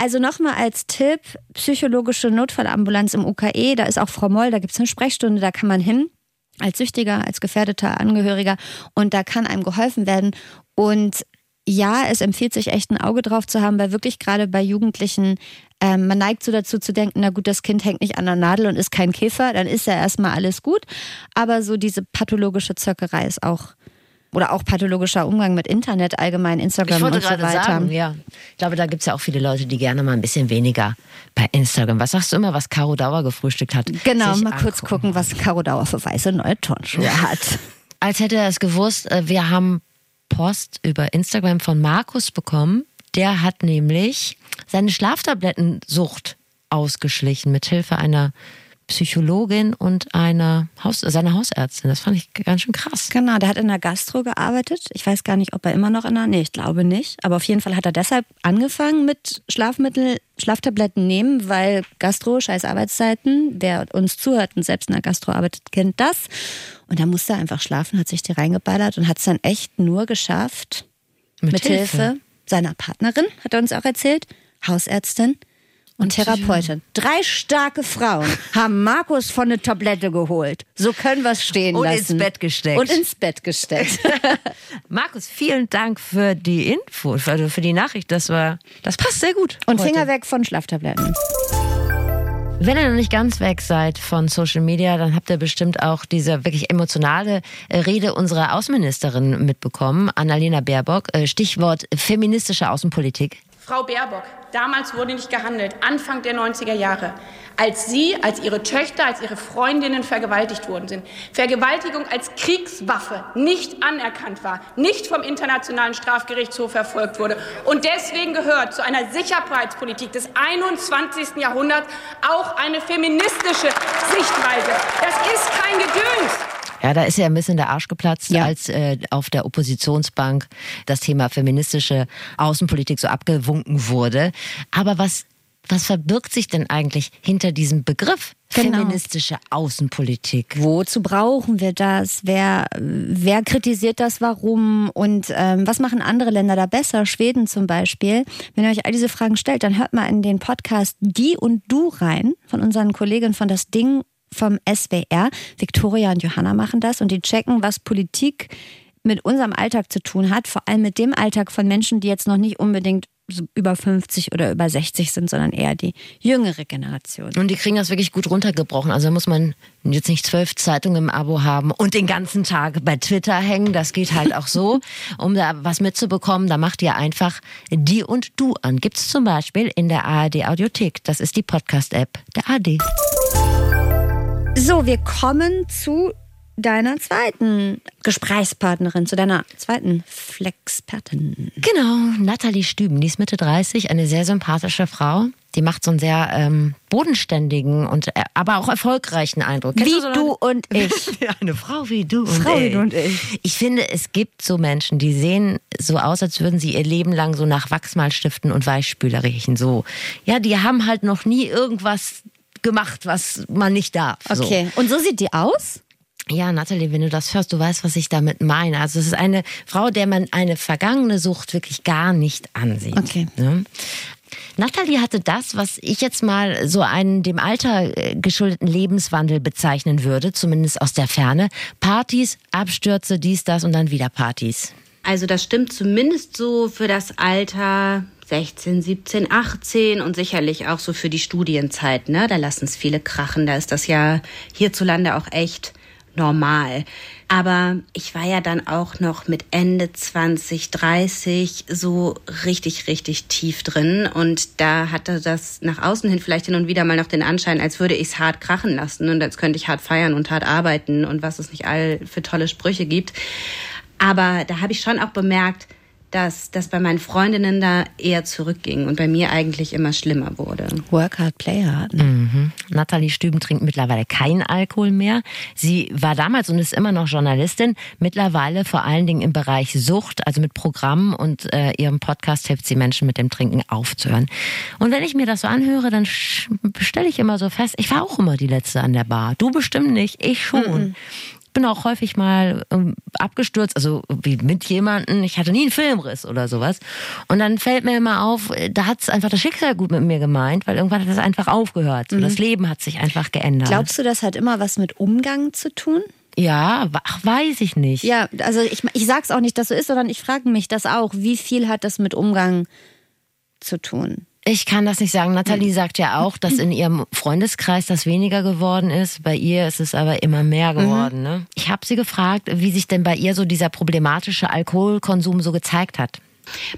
Also nochmal als Tipp, psychologische Notfallambulanz im UKE, da ist auch Frau Moll, da gibt es eine Sprechstunde, da kann man hin als Süchtiger, als gefährdeter Angehöriger und da kann einem geholfen werden. Und ja, es empfiehlt sich echt ein Auge drauf zu haben, weil wirklich gerade bei Jugendlichen, ähm, man neigt so dazu zu denken, na gut, das Kind hängt nicht an der Nadel und ist kein Käfer, dann ist ja erstmal alles gut. Aber so diese pathologische Zöckerei ist auch oder auch pathologischer Umgang mit Internet, allgemein Instagram und so weiter. Sagen, ja. Ich glaube, da gibt es ja auch viele Leute, die gerne mal ein bisschen weniger bei Instagram. Was sagst du immer, was Caro Dauer gefrühstückt hat? Genau, mal angucken. kurz gucken, was Caro Dauer für weiße neue Turnschuhe ja. hat. *laughs* Als hätte er es gewusst, äh, wir haben Post über Instagram von Markus bekommen. Der hat nämlich seine Schlaftablettensucht ausgeschlichen mit Hilfe einer Psychologin und einer Haus seiner Hausärztin. Das fand ich ganz schön krass. Genau, der hat in der Gastro gearbeitet. Ich weiß gar nicht, ob er immer noch in der, nee, ich glaube nicht. Aber auf jeden Fall hat er deshalb angefangen mit Schlafmittel, Schlaftabletten nehmen, weil Gastro, scheiß Arbeitszeiten. Wer uns zuhört und selbst in der Gastro arbeitet, kennt das. Und da musste er einfach schlafen, hat sich die reingeballert und hat es dann echt nur geschafft, mit, mit Hilfe. Hilfe seiner Partnerin, hat er uns auch erzählt, Hausärztin, und Therapeutin. Drei starke Frauen haben Markus von der Tablette geholt. So können wir es stehen und lassen. Und ins Bett gesteckt. Und ins Bett gesteckt. *laughs* Markus, vielen Dank für die Info, also für die Nachricht. Das war, das passt sehr gut. Und heute. Finger weg von Schlaftabletten. Wenn ihr noch nicht ganz weg seid von Social Media, dann habt ihr bestimmt auch diese wirklich emotionale äh, Rede unserer Außenministerin mitbekommen, Annalena Baerbock. Äh, Stichwort feministische Außenpolitik. Frau Baerbock, damals wurde nicht gehandelt, Anfang der 90er Jahre, als Sie, als Ihre Töchter, als Ihre Freundinnen vergewaltigt worden sind. Vergewaltigung als Kriegswaffe nicht anerkannt war, nicht vom Internationalen Strafgerichtshof verfolgt wurde. Und deswegen gehört zu einer Sicherheitspolitik des 21. Jahrhunderts auch eine feministische Sichtweise. Das ist kein Gedöns. Ja, da ist ja ein bisschen der Arsch geplatzt, Ja. als äh, auf der Oppositionsbank das Thema feministische Außenpolitik so abgewunken wurde. Aber was, was verbirgt sich denn eigentlich hinter diesem Begriff Genau. feministische Außenpolitik? Wozu brauchen wir das? Wer, wer kritisiert das? Warum? Und ähm, was machen andere Länder da besser? Schweden zum Beispiel. Wenn ihr euch all diese Fragen stellt, dann hört mal in den Podcast Die und Du rein von unseren Kolleginnen von Das Ding vom SWR. Victoria und Johanna machen das und die checken, was Politik mit unserem Alltag zu tun hat, vor allem mit dem Alltag von Menschen, die jetzt noch nicht unbedingt so über 50 oder über 60 sind, sondern eher die jüngere Generation. Und die kriegen das wirklich gut runtergebrochen. Also muss man jetzt nicht zwölf Zeitungen im Abo haben und den ganzen Tag bei Twitter hängen. Das geht halt auch so. *laughs* Um da was mitzubekommen, da macht ihr einfach die und du an. Gibt's zum Beispiel in der ARD Audiothek. Das ist die Podcast-App der ARD. So, wir kommen zu deiner zweiten Gesprächspartnerin, zu deiner zweiten Flexpertin. Genau, Nathalie Stüben, die ist Mitte 30, eine sehr sympathische Frau. Die macht so einen sehr ähm, bodenständigen und äh, aber auch erfolgreichen Eindruck. Kennst Wie so du und *laughs* ich. Eine Frau wie du und Frau wie ich. du und ich. Ich finde, es gibt so Menschen, die sehen so aus, als würden sie ihr Leben lang so nach Wachsmalstiften und Weichspüler riechen. So, ja, die haben halt noch nie irgendwas gemacht, was man nicht darf. So. Okay, und so sieht die aus? Ja, Nathalie, wenn du das hörst, du weißt, was ich damit meine. Also es ist eine Frau, der man eine vergangene Sucht wirklich gar nicht ansieht. Okay. Ne? Nathalie hatte das, was ich jetzt mal so einen dem Alter äh, geschuldeten Lebenswandel bezeichnen würde, zumindest aus der Ferne. Partys, Abstürze, dies, das und dann wieder Partys. Also das stimmt zumindest so für das Alter 16, 17, 18 und sicherlich auch so für die Studienzeit. Ne? Da lassen es viele krachen. Da ist das ja hierzulande auch echt normal. Aber ich war ja dann auch noch mit Ende 20, 30 so richtig, richtig tief drin. Und da hatte das nach außen hin vielleicht hin und wieder mal noch den Anschein, als würde ich es hart krachen lassen und als könnte ich hart feiern und hart arbeiten und was es nicht all für tolle Sprüche gibt. Aber da habe ich schon auch bemerkt, dass das bei meinen Freundinnen da eher zurückging und bei mir eigentlich immer schlimmer wurde. Work hard, play hard. Mhm. Nathalie Stüben trinkt mittlerweile keinen Alkohol mehr. Sie war damals und ist immer noch Journalistin, mittlerweile vor allen Dingen im Bereich Sucht, also mit Programmen und äh, ihrem Podcast hilft sie Menschen mit dem Trinken aufzuhören. Und wenn ich mir das so anhöre, dann stelle ich immer so fest, ich war auch immer die Letzte an der Bar. Du bestimmt nicht, ich schon. Ich bin auch häufig mal ähm, abgestürzt, also wie mit jemandem. Ich hatte nie einen Filmriss oder sowas. Und dann fällt mir immer auf, äh, da hat es einfach das Schicksal gut mit mir gemeint, weil irgendwann hat es einfach aufgehört. So, Das Leben hat sich einfach geändert. Glaubst du, das hat immer was mit Umgang zu tun? ja, ach, weiß ich nicht. Ja, also ich, ich sag's auch nicht, dass so ist, sondern ich frage mich das auch. Wie viel hat das mit Umgang zu tun? Ich kann das nicht sagen. Nathalie sagt ja auch, dass in ihrem Freundeskreis das weniger geworden ist. Bei ihr ist es aber immer mehr geworden. Ne? Ich habe sie gefragt, wie sich denn bei ihr so dieser problematische Alkoholkonsum so gezeigt hat.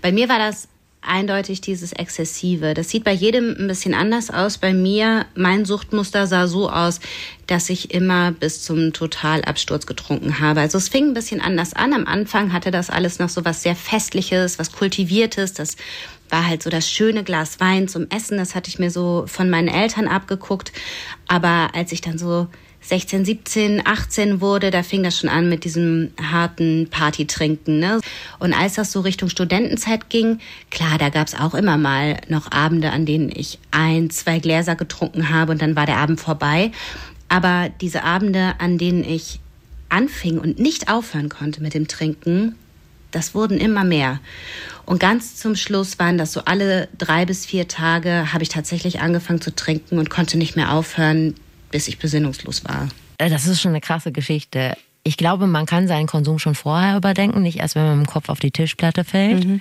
Bei mir war das eindeutig dieses Exzessive. Das sieht bei jedem ein bisschen anders aus. Bei mir, mein Suchtmuster sah so aus, dass ich immer bis zum Totalabsturz getrunken habe. Also es fing ein bisschen anders an. Am Anfang hatte das alles noch so was sehr Festliches, was Kultiviertes. Das war halt so das schöne Glas Wein zum Essen. Das hatte ich mir so von meinen Eltern abgeguckt. Aber als ich dann so 16, 17, 18 wurde, da fing das schon an mit diesem harten Partytrinken. Ne? Und als das so Richtung Studentenzeit ging, klar, da gab's auch immer mal noch Abende, an denen ich ein, zwei Gläser getrunken habe und dann war der Abend vorbei. Aber diese Abende, an denen ich anfing und nicht aufhören konnte mit dem Trinken, das wurden immer mehr. Und ganz zum Schluss waren das so alle drei bis vier Tage, habe ich tatsächlich angefangen zu trinken und konnte nicht mehr aufhören, bis ich besinnungslos war. Äh, Das ist schon eine krasse Geschichte. Ich glaube, man kann seinen Konsum schon vorher überdenken, nicht erst, wenn man mit dem Kopf auf die Tischplatte fällt.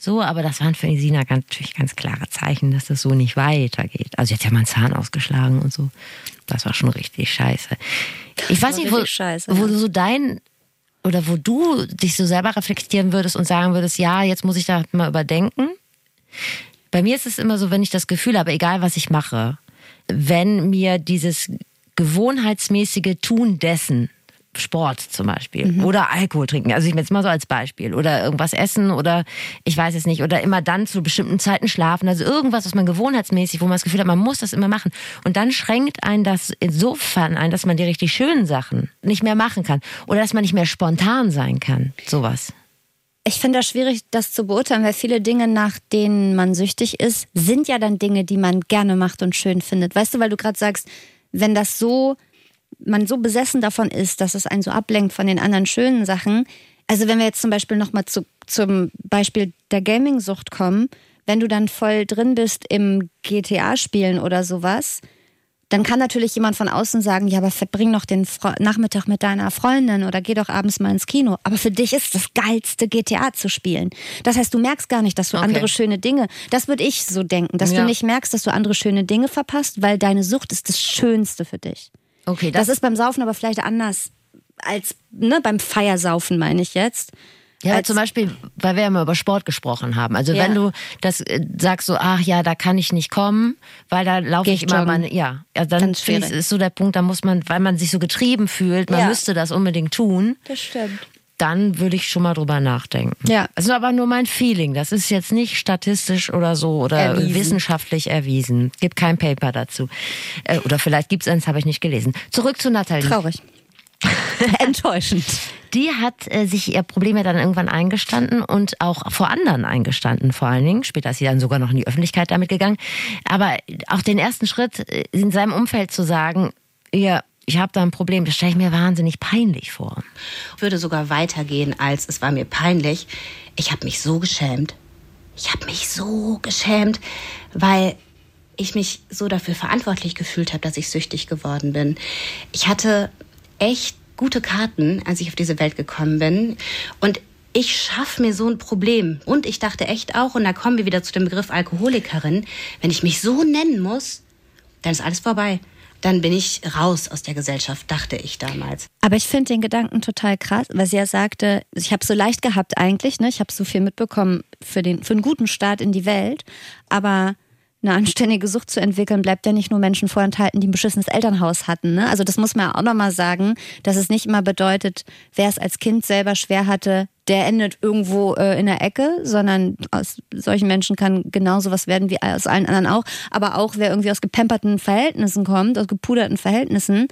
So, aber das waren für Isina ganz, natürlich ganz klare Zeichen, dass das so nicht weitergeht. Also jetzt hat man Zahn ausgeschlagen und so. Das war schon richtig scheiße. Ich weiß nicht, wo, richtig scheiße, wo ja. so dein oder wo du dich so selber reflektieren würdest und sagen würdest, ja, jetzt muss ich da mal überdenken. Bei mir ist es immer so, wenn ich das Gefühl habe, egal was ich mache, wenn mir dieses gewohnheitsmäßige Tun dessen Sport zum Beispiel oder Alkohol trinken. Also ich jetzt mal so als Beispiel oder irgendwas essen oder ich weiß es nicht oder immer dann zu bestimmten Zeiten schlafen. Also irgendwas, was man gewohnheitsmäßig, wo man das Gefühl hat, man muss das immer machen. Und dann schränkt einen das insofern ein, dass man die richtig schönen Sachen nicht mehr machen kann oder dass man nicht mehr spontan sein kann. Sowas. Ich finde das schwierig, das zu beurteilen, weil viele Dinge, nach denen man süchtig ist, sind ja dann Dinge, die man gerne macht und schön findet. Weißt du, weil du gerade sagst, wenn das so, man so besessen davon ist, dass es einen so ablenkt von den anderen schönen Sachen. Also wenn wir jetzt zum Beispiel nochmal zu, zum Beispiel der Gaming-Sucht kommen, wenn du dann voll drin bist im GTA-Spielen oder sowas, dann kann natürlich jemand von außen sagen, ja, aber verbring doch den Fre Nachmittag mit deiner Freundin oder geh doch abends mal ins Kino. Aber für dich ist das geilste GTA zu spielen. Das heißt, du merkst gar nicht, dass du Okay. andere schöne Dinge, das würde ich so denken, dass Ja. du nicht merkst, dass du andere schöne Dinge verpasst, weil deine Sucht ist das Schönste für dich. Okay, Das, ist beim Saufen aber vielleicht anders als ne, beim Feiersaufen, meine ich jetzt. Ja, zum Beispiel, weil wir ja mal über Sport gesprochen haben. Also Ja. wenn du das äh, sagst so, ach ja, da kann ich nicht kommen, weil da laufe ich ich immer meine, ja, ja dann ich, ist so der Punkt, da muss man, weil man sich so getrieben fühlt, man Ja. müsste das unbedingt tun, Das stimmt. Dann würde ich schon mal drüber nachdenken. Ja. Das ist aber nur mein Feeling. Das ist jetzt nicht statistisch oder so oder Erwiesen. wissenschaftlich erwiesen. Gibt kein Paper dazu. Äh, Oder vielleicht gibt's eins, habe ich nicht gelesen. Zurück zu Nathalie. Traurig. *laughs* Enttäuschend. Die hat äh, sich ihr Problem ja dann irgendwann eingestanden und auch vor anderen eingestanden, vor allen Dingen. Später ist sie dann sogar noch in die Öffentlichkeit damit gegangen. Aber auch den ersten Schritt äh, in seinem Umfeld zu sagen, ja, ich habe da ein Problem, das stelle ich mir wahnsinnig peinlich vor. Ich würde sogar weitergehen, als es war mir peinlich. Ich habe mich so geschämt. Ich habe mich so geschämt, weil ich mich so dafür verantwortlich gefühlt habe, dass ich süchtig geworden bin. Ich hatte echt gute Karten, als ich auf diese Welt gekommen bin. Und ich schaffe mir so ein Problem. Und ich dachte echt auch, und da kommen wir wieder zu dem Begriff Alkoholikerin, wenn ich mich so nennen muss, dann ist alles vorbei. Dann bin ich raus aus der Gesellschaft, dachte ich damals. Aber ich finde den Gedanken total krass, weil sie ja sagte, ich habe so leicht gehabt eigentlich, ne? ich habe so viel mitbekommen für, den, für einen guten Start in die Welt, aber eine anständige Sucht zu entwickeln, bleibt ja nicht nur Menschen vorenthalten, die ein beschissenes Elternhaus hatten. Ne? Also das muss man auch nochmal sagen, dass es nicht immer bedeutet, wer es als Kind selber schwer hatte, der endet irgendwo äh, in der Ecke, sondern aus solchen Menschen kann genauso was werden wie aus allen anderen auch. Aber auch wer irgendwie aus gepamperten Verhältnissen kommt, aus gepuderten Verhältnissen,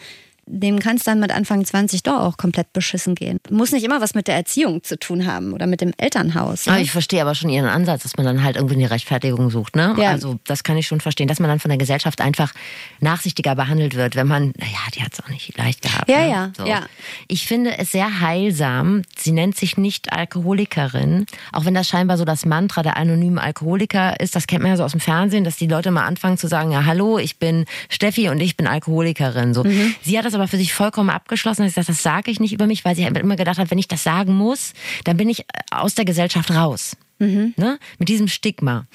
dem kann es dann mit Anfang 20 doch auch komplett beschissen gehen. Muss nicht immer was mit der Erziehung zu tun haben oder mit dem Elternhaus. Aber Ne? ich verstehe aber schon ihren Ansatz, dass man dann halt irgendwie eine Rechtfertigung sucht. Ne? Ja. Also das kann ich schon verstehen, dass man dann von der Gesellschaft einfach nachsichtiger behandelt wird, wenn man, naja, die hat es auch nicht leicht gehabt. Ja, ne? ja, ja. Ich finde es sehr heilsam. Sie nennt sich nicht Alkoholikerin, auch wenn das scheinbar so das Mantra der anonymen Alkoholiker ist. Das kennt man ja so aus dem Fernsehen, dass die Leute mal anfangen zu sagen, ja, hallo, ich bin Steffi und ich bin Alkoholikerin. So. Mhm. Sie hat das aber für sich vollkommen abgeschlossen. Hat gesagt, das sage ich nicht über mich, weil sie halt immer gedacht hat, wenn ich das sagen muss, dann bin ich aus der Gesellschaft raus. Ne? Mit diesem Stigma.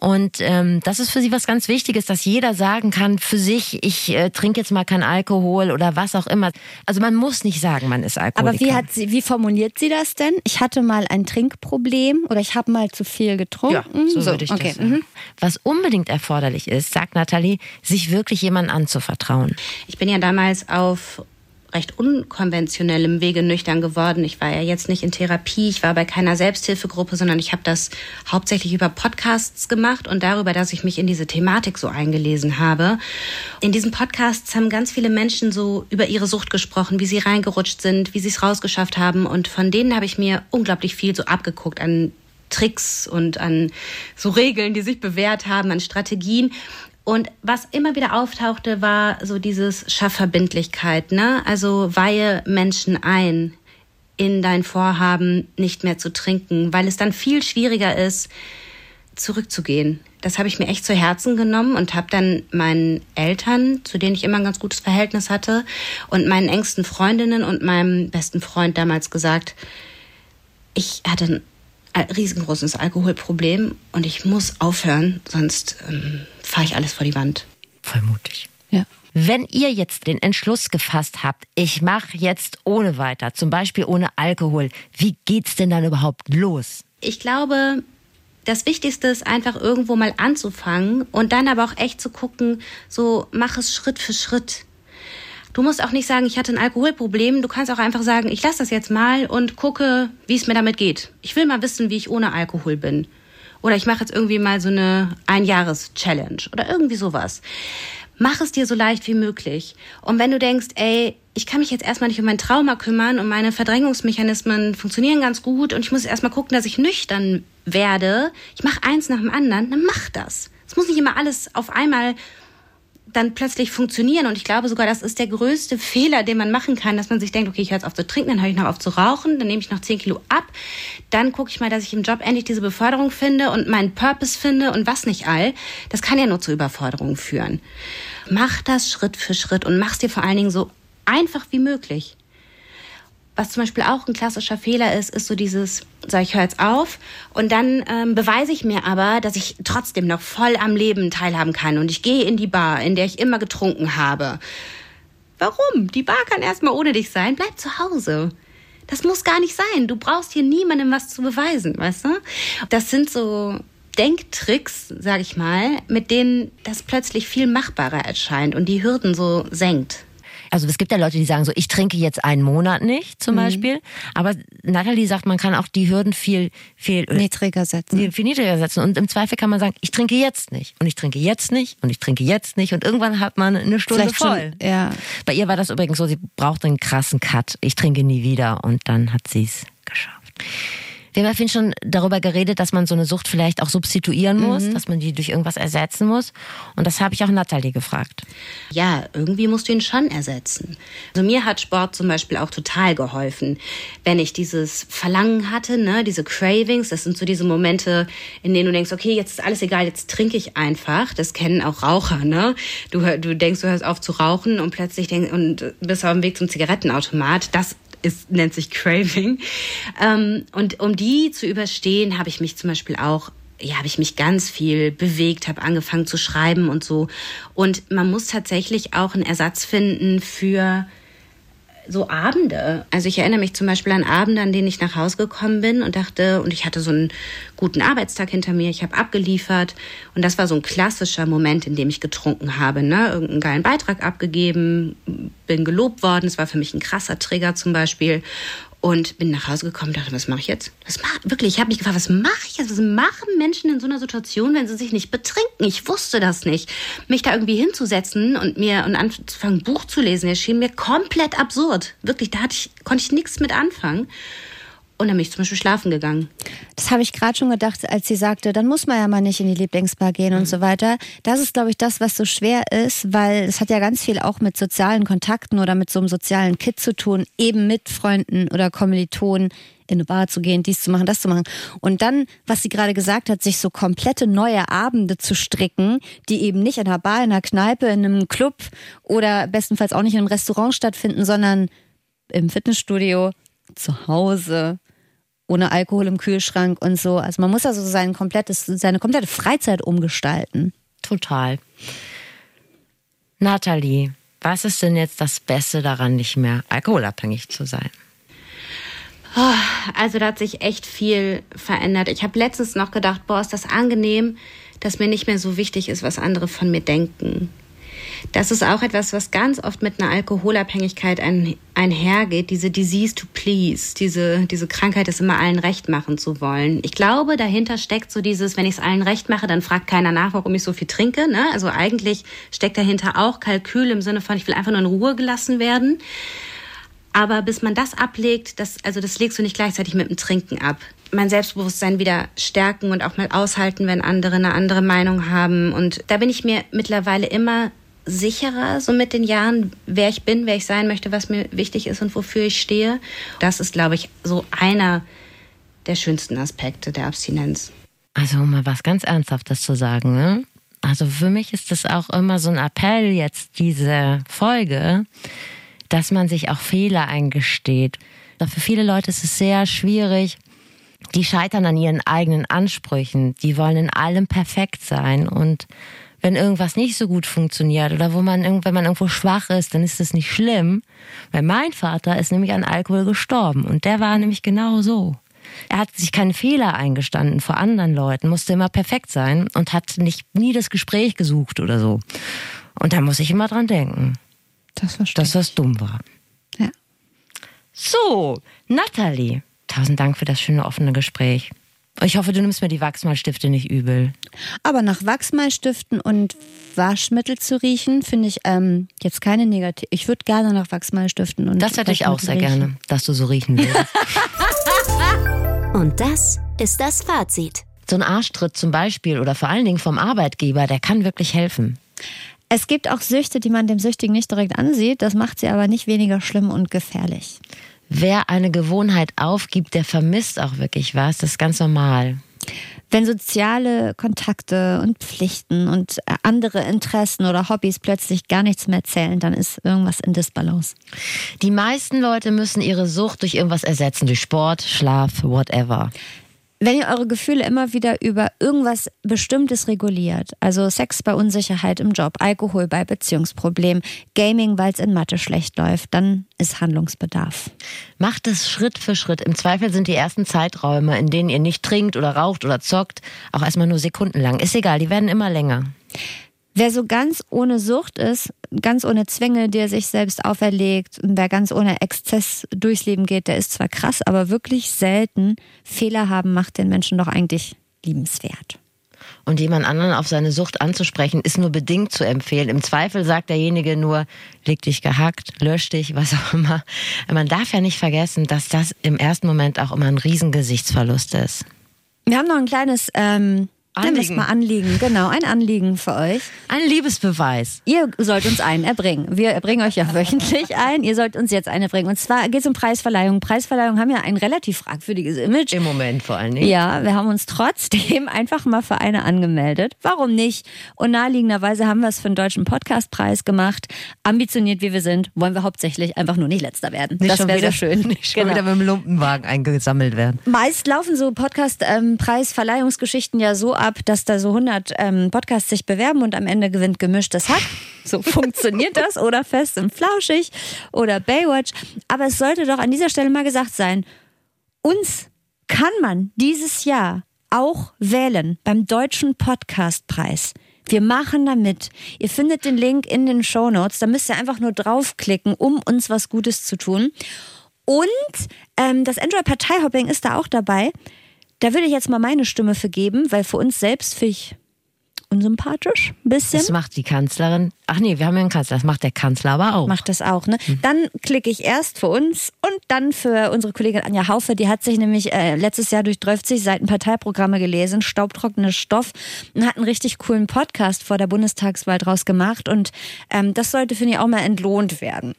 Und ähm, das ist für sie was ganz Wichtiges, dass jeder sagen kann, für sich, ich äh, trinke jetzt mal keinen Alkohol oder was auch immer. Also man muss nicht sagen, man ist Alkoholiker. Aber wie hat sie, wie formuliert sie das denn? Ich hatte mal ein Trinkproblem oder ich habe mal zu viel getrunken. Ja, so, würde ich okay. das sagen. mhm. Was unbedingt erforderlich ist, sagt Nathalie, sich wirklich jemandem anzuvertrauen. Ich bin ja damals auf recht unkonventionellem Wege nüchtern geworden. Ich war ja jetzt nicht in Therapie, ich war bei keiner Selbsthilfegruppe, sondern ich habe das hauptsächlich über Podcasts gemacht und darüber, dass ich mich in diese Thematik so eingelesen habe. In diesen Podcasts haben ganz viele Menschen so über ihre Sucht gesprochen, wie sie reingerutscht sind, wie sie es rausgeschafft haben und von denen habe ich mir unglaublich viel so abgeguckt an Tricks und an so Regeln, die sich bewährt haben, an Strategien. Und was immer wieder auftauchte, war so dieses Schaffverbindlichkeit, ne? Also weihe Menschen ein in dein Vorhaben, nicht mehr zu trinken, weil es dann viel schwieriger ist, zurückzugehen. Das habe ich mir echt zu Herzen genommen und habe dann meinen Eltern, zu denen ich immer ein ganz gutes Verhältnis hatte, und meinen engsten Freundinnen und meinem besten Freund damals gesagt, ich hatte ein riesengroßes Alkoholproblem und ich muss aufhören, sonst ähm, fahre ich alles vor die Wand. Voll mutig. Ja. Wenn ihr jetzt den Entschluss gefasst habt, ich mache jetzt ohne weiter, zum Beispiel ohne Alkohol, wie geht's denn dann überhaupt los? Ich glaube, das Wichtigste ist einfach irgendwo mal anzufangen und dann aber auch echt zu gucken, so mach es Schritt für Schritt. Du musst auch nicht sagen, ich hatte ein Alkoholproblem. Du kannst auch einfach sagen, ich lasse das jetzt mal und gucke, wie es mir damit geht. Ich will mal wissen, wie ich ohne Alkohol bin. Oder ich mache jetzt irgendwie mal so eine Einjahres-Challenge oder irgendwie sowas. Mach es dir so leicht wie möglich. Und wenn du denkst, ey, ich kann mich jetzt erstmal nicht um mein Trauma kümmern und meine Verdrängungsmechanismen funktionieren ganz gut und ich muss erstmal gucken, dass ich nüchtern werde. Ich mache eins nach dem anderen, dann mach das. Es muss nicht immer alles auf einmal dann plötzlich funktionieren. Und ich glaube sogar, das ist der größte Fehler, den man machen kann, dass man sich denkt, okay, ich höre jetzt auf zu trinken, dann höre ich noch auf zu rauchen, dann nehme ich noch 10 Kilo ab, dann gucke ich mal, dass ich im Job endlich diese Beförderung finde und meinen Purpose finde und was nicht all. Das kann ja nur zu Überforderungen führen. Mach das Schritt für Schritt und mach es dir vor allen Dingen so einfach wie möglich. Was zum Beispiel auch ein klassischer Fehler ist, ist so dieses, sag ich höre jetzt auf und dann ähm, beweise ich mir aber, dass ich trotzdem noch voll am Leben teilhaben kann und ich gehe in die Bar, in der ich immer getrunken habe. Warum? Die Bar kann erstmal ohne dich sein. Bleib zu Hause. Das muss gar nicht sein. Du brauchst hier niemandem was zu beweisen, weißt du? Das sind so Denktricks, sag ich mal, mit denen das plötzlich viel machbarer erscheint und die Hürden so senkt also es gibt ja Leute, die sagen so, ich trinke jetzt einen Monat nicht, zum mhm. Beispiel. Aber Natalie sagt, man kann auch die Hürden viel, viel niedriger setzen. Viel niedriger setzen. Und im Zweifel kann man sagen, ich trinke jetzt nicht. Und ich trinke jetzt nicht. Und ich trinke jetzt nicht. Und irgendwann hat man eine Stunde Vielleicht voll. Schon, ja. Bei ihr war das übrigens so, sie brauchte einen krassen Cut. Ich trinke nie wieder. Und dann hat sie es geschafft. Wir haben ja vorhin schon darüber geredet, dass man so eine Sucht vielleicht auch substituieren muss, mhm. dass man die durch irgendwas ersetzen muss. Und das habe ich auch Nathalie gefragt. Ja, irgendwie musst du ihn schon ersetzen. Also mir hat Sport zum Beispiel auch total geholfen. Wenn ich dieses Verlangen hatte, ne, diese Cravings, das sind so diese Momente, in denen du denkst, okay, jetzt ist alles egal, jetzt trinke ich einfach. Das kennen auch Raucher, ne? Du, du denkst, du hörst auf zu rauchen und plötzlich denkst, und bist auf dem Weg zum Zigarettenautomat. Das ist, nennt sich Craving. Ähm, und um die zu überstehen, habe ich mich zum Beispiel auch ja, habe ich mich ganz viel bewegt, habe angefangen zu schreiben und so. Und man muss tatsächlich auch einen Ersatz finden für so Abende. Also ich erinnere mich zum Beispiel an Abende, an denen ich nach Hause gekommen bin und dachte, und ich hatte so einen guten Arbeitstag hinter mir, ich habe abgeliefert und das war so ein klassischer Moment, in dem ich getrunken habe, ne? Irgendeinen geilen Beitrag abgegeben, bin gelobt worden, es war für mich ein krasser Trigger zum Beispiel und bin nach Hause gekommen und dachte, was mache ich jetzt? Was mach, wirklich, ich habe mich gefragt, was mache ich jetzt? Was machen Menschen in so einer Situation, wenn sie sich nicht betrinken? Ich wusste das nicht. Mich da irgendwie hinzusetzen und mir und anzufangen, Buch zu lesen, erschien mir komplett absurd. Wirklich, da hatte ich, konnte ich nichts mit anfangen. Und dann bin ich zum Beispiel schlafen gegangen. Das habe ich gerade schon gedacht, als sie sagte, dann muss man ja mal nicht in die Lieblingsbar gehen mhm. und so weiter. Das ist, glaube ich, das, was so schwer ist, weil es hat ja ganz viel auch mit sozialen Kontakten oder mit so einem sozialen Kit zu tun, eben mit Freunden oder Kommilitonen in eine Bar zu gehen, dies zu machen, das zu machen. Und dann, was sie gerade gesagt hat, sich so komplette neue Abende zu stricken, die eben nicht in einer Bar, in einer Kneipe, in einem Club oder bestenfalls auch nicht in einem Restaurant stattfinden, sondern im Fitnessstudio, zu Hause, ohne Alkohol im Kühlschrank und so. Also man muss also sein komplettes, seine komplette Freizeit umgestalten. Total. Nathalie, was ist denn jetzt das Beste daran, nicht mehr alkoholabhängig zu sein? Oh, also da hat sich echt viel verändert. Ich habe letztens noch gedacht, boah, ist das angenehm, dass mir nicht mehr so wichtig ist, was andere von mir denken. Das ist auch etwas, was ganz oft mit einer Alkoholabhängigkeit ein, einhergeht, diese Disease to please, diese, diese Krankheit, es immer allen recht machen zu wollen. Ich glaube, dahinter steckt so dieses, wenn ich es allen recht mache, dann fragt keiner nach, warum ich so viel trinke. Ne? Also eigentlich steckt dahinter auch Kalkül im Sinne von, ich will einfach nur in Ruhe gelassen werden. Aber bis man das ablegt, das, also das legst du nicht gleichzeitig mit dem Trinken ab. Mein Selbstbewusstsein wieder stärken und auch mal aushalten, wenn andere eine andere Meinung haben. Und da bin ich mir mittlerweile immer sicherer, so mit den Jahren, wer ich bin, wer ich sein möchte, was mir wichtig ist und wofür ich stehe. Das ist, glaube ich, so einer der schönsten Aspekte der Abstinenz. Also um mal was ganz Ernsthaftes zu sagen, ne? Also für mich ist das auch immer so ein Appell jetzt, diese Folge, dass man sich auch Fehler eingesteht. Für viele Leute ist es sehr schwierig. Die scheitern an ihren eigenen Ansprüchen. Die wollen in allem perfekt sein und wenn irgendwas nicht so gut funktioniert oder wo man, wenn man irgendwo schwach ist, dann ist das nicht schlimm. Weil mein Vater ist nämlich an Alkohol gestorben und der war nämlich genau so. Er hat sich keinen Fehler eingestanden vor anderen Leuten, musste immer perfekt sein und hat nicht nie das Gespräch gesucht oder so. Und da muss ich immer dran denken. Das verstehe dass das dumm war. Ja. So, Nathalie, tausend Dank für das schöne offene Gespräch. Ich hoffe, du nimmst mir die Wachsmalstifte nicht übel. Aber nach Wachsmalstiften und Waschmittel zu riechen, finde ich ähm, jetzt keine negativ. Ich würde gerne nach Wachsmalstiften und Das hätte ich auch sehr riechen. gerne, dass du so riechen willst. *laughs* Und das ist das Fazit. so ein Arschtritt zum Beispiel oder vor allen Dingen vom Arbeitgeber, der kann wirklich helfen. Es gibt auch Süchte, die man dem Süchtigen nicht direkt ansieht. Das macht sie aber nicht weniger schlimm und gefährlich. Wer eine Gewohnheit aufgibt, der vermisst auch wirklich was. Das ist ganz normal. Wenn soziale Kontakte und Pflichten und äh, andere Interessen oder Hobbys plötzlich gar nichts mehr zählen, dann ist irgendwas in Disbalance. Die meisten Leute müssen ihre Sucht durch irgendwas ersetzen, durch Sport, Schlaf, whatever. Wenn ihr eure Gefühle immer wieder über irgendwas Bestimmtes reguliert, also Sex bei Unsicherheit im Job, Alkohol bei Beziehungsproblemen, Gaming, weil es in Mathe schlecht läuft, dann ist Handlungsbedarf. Macht es Schritt für Schritt. Im Zweifel sind die ersten Zeiträume, in denen ihr nicht trinkt oder raucht oder zockt, auch erstmal nur sekundenlang. Ist egal, die werden immer länger. Wer so ganz ohne Sucht ist, ganz ohne Zwänge, die er sich selbst auferlegt und wer ganz ohne Exzess durchs Leben geht, der ist zwar krass, aber wirklich selten. Fehler haben macht den Menschen doch eigentlich liebenswert. Und jemand anderen auf seine Sucht anzusprechen, ist nur bedingt zu empfehlen. Im Zweifel sagt derjenige nur, leg dich gehackt, lösch dich, was auch immer. Man darf ja nicht vergessen, dass das im ersten Moment auch immer ein riesen Gesichtsverlust ist. Wir haben noch ein kleines ähm, nennen wir es Anliegen. mal Anliegen, genau, ein Anliegen für euch. Ein Liebesbeweis. Ihr sollt uns einen erbringen. Wir erbringen euch ja wöchentlich ein. Ihr sollt uns jetzt eine bringen. Und zwar geht es um Preisverleihung. Preisverleihungen haben ja ein relativ fragwürdiges Image. Im Moment vor allen Dingen. Ja, wir haben uns trotzdem *laughs* einfach mal für eine angemeldet. Warum nicht? Und naheliegenderweise haben wir es für den Deutschen Podcastpreis gemacht. Ambitioniert wie wir sind, wollen wir hauptsächlich einfach nur nicht letzter werden. Nicht das schon wäre wieder sehr schön. *laughs* Nicht schon Genau. wieder mit dem Lumpenwagen eingesammelt werden. Meist laufen so Podcast-Preisverleihungsgeschichten ja so ab, dass da so 100 ähm, Podcasts sich bewerben und am Ende gewinnt gemischtes Hack. So *laughs* funktioniert das. Oder fest und flauschig oder Baywatch. Aber es sollte doch an dieser Stelle mal gesagt sein, uns kann man dieses Jahr auch wählen beim Deutschen Podcastpreis. Wir machen da mit. Ihr findet den Link in den Show Notes. Da müsst ihr einfach nur draufklicken, um uns was Gutes zu tun. Und ähm, das Enjoy Parteihopping ist da auch dabei. Da würde ich jetzt mal meine Stimme für geben, weil für uns selbst finde ich unsympathisch ein bisschen. Das macht die Kanzlerin. Ach nee, wir haben ja einen Kanzler. Das macht der Kanzler aber auch. Macht das auch, ne? Dann klicke ich erst für uns und dann für unsere Kollegin Anja Haufe. Die hat sich nämlich äh, letztes Jahr durch 30 Seiten Parteiprogramme gelesen, staubtrockener Stoff und hat einen richtig coolen Podcast vor der Bundestagswahl draus gemacht. Und ähm, das sollte, finde ich, auch mal entlohnt werden.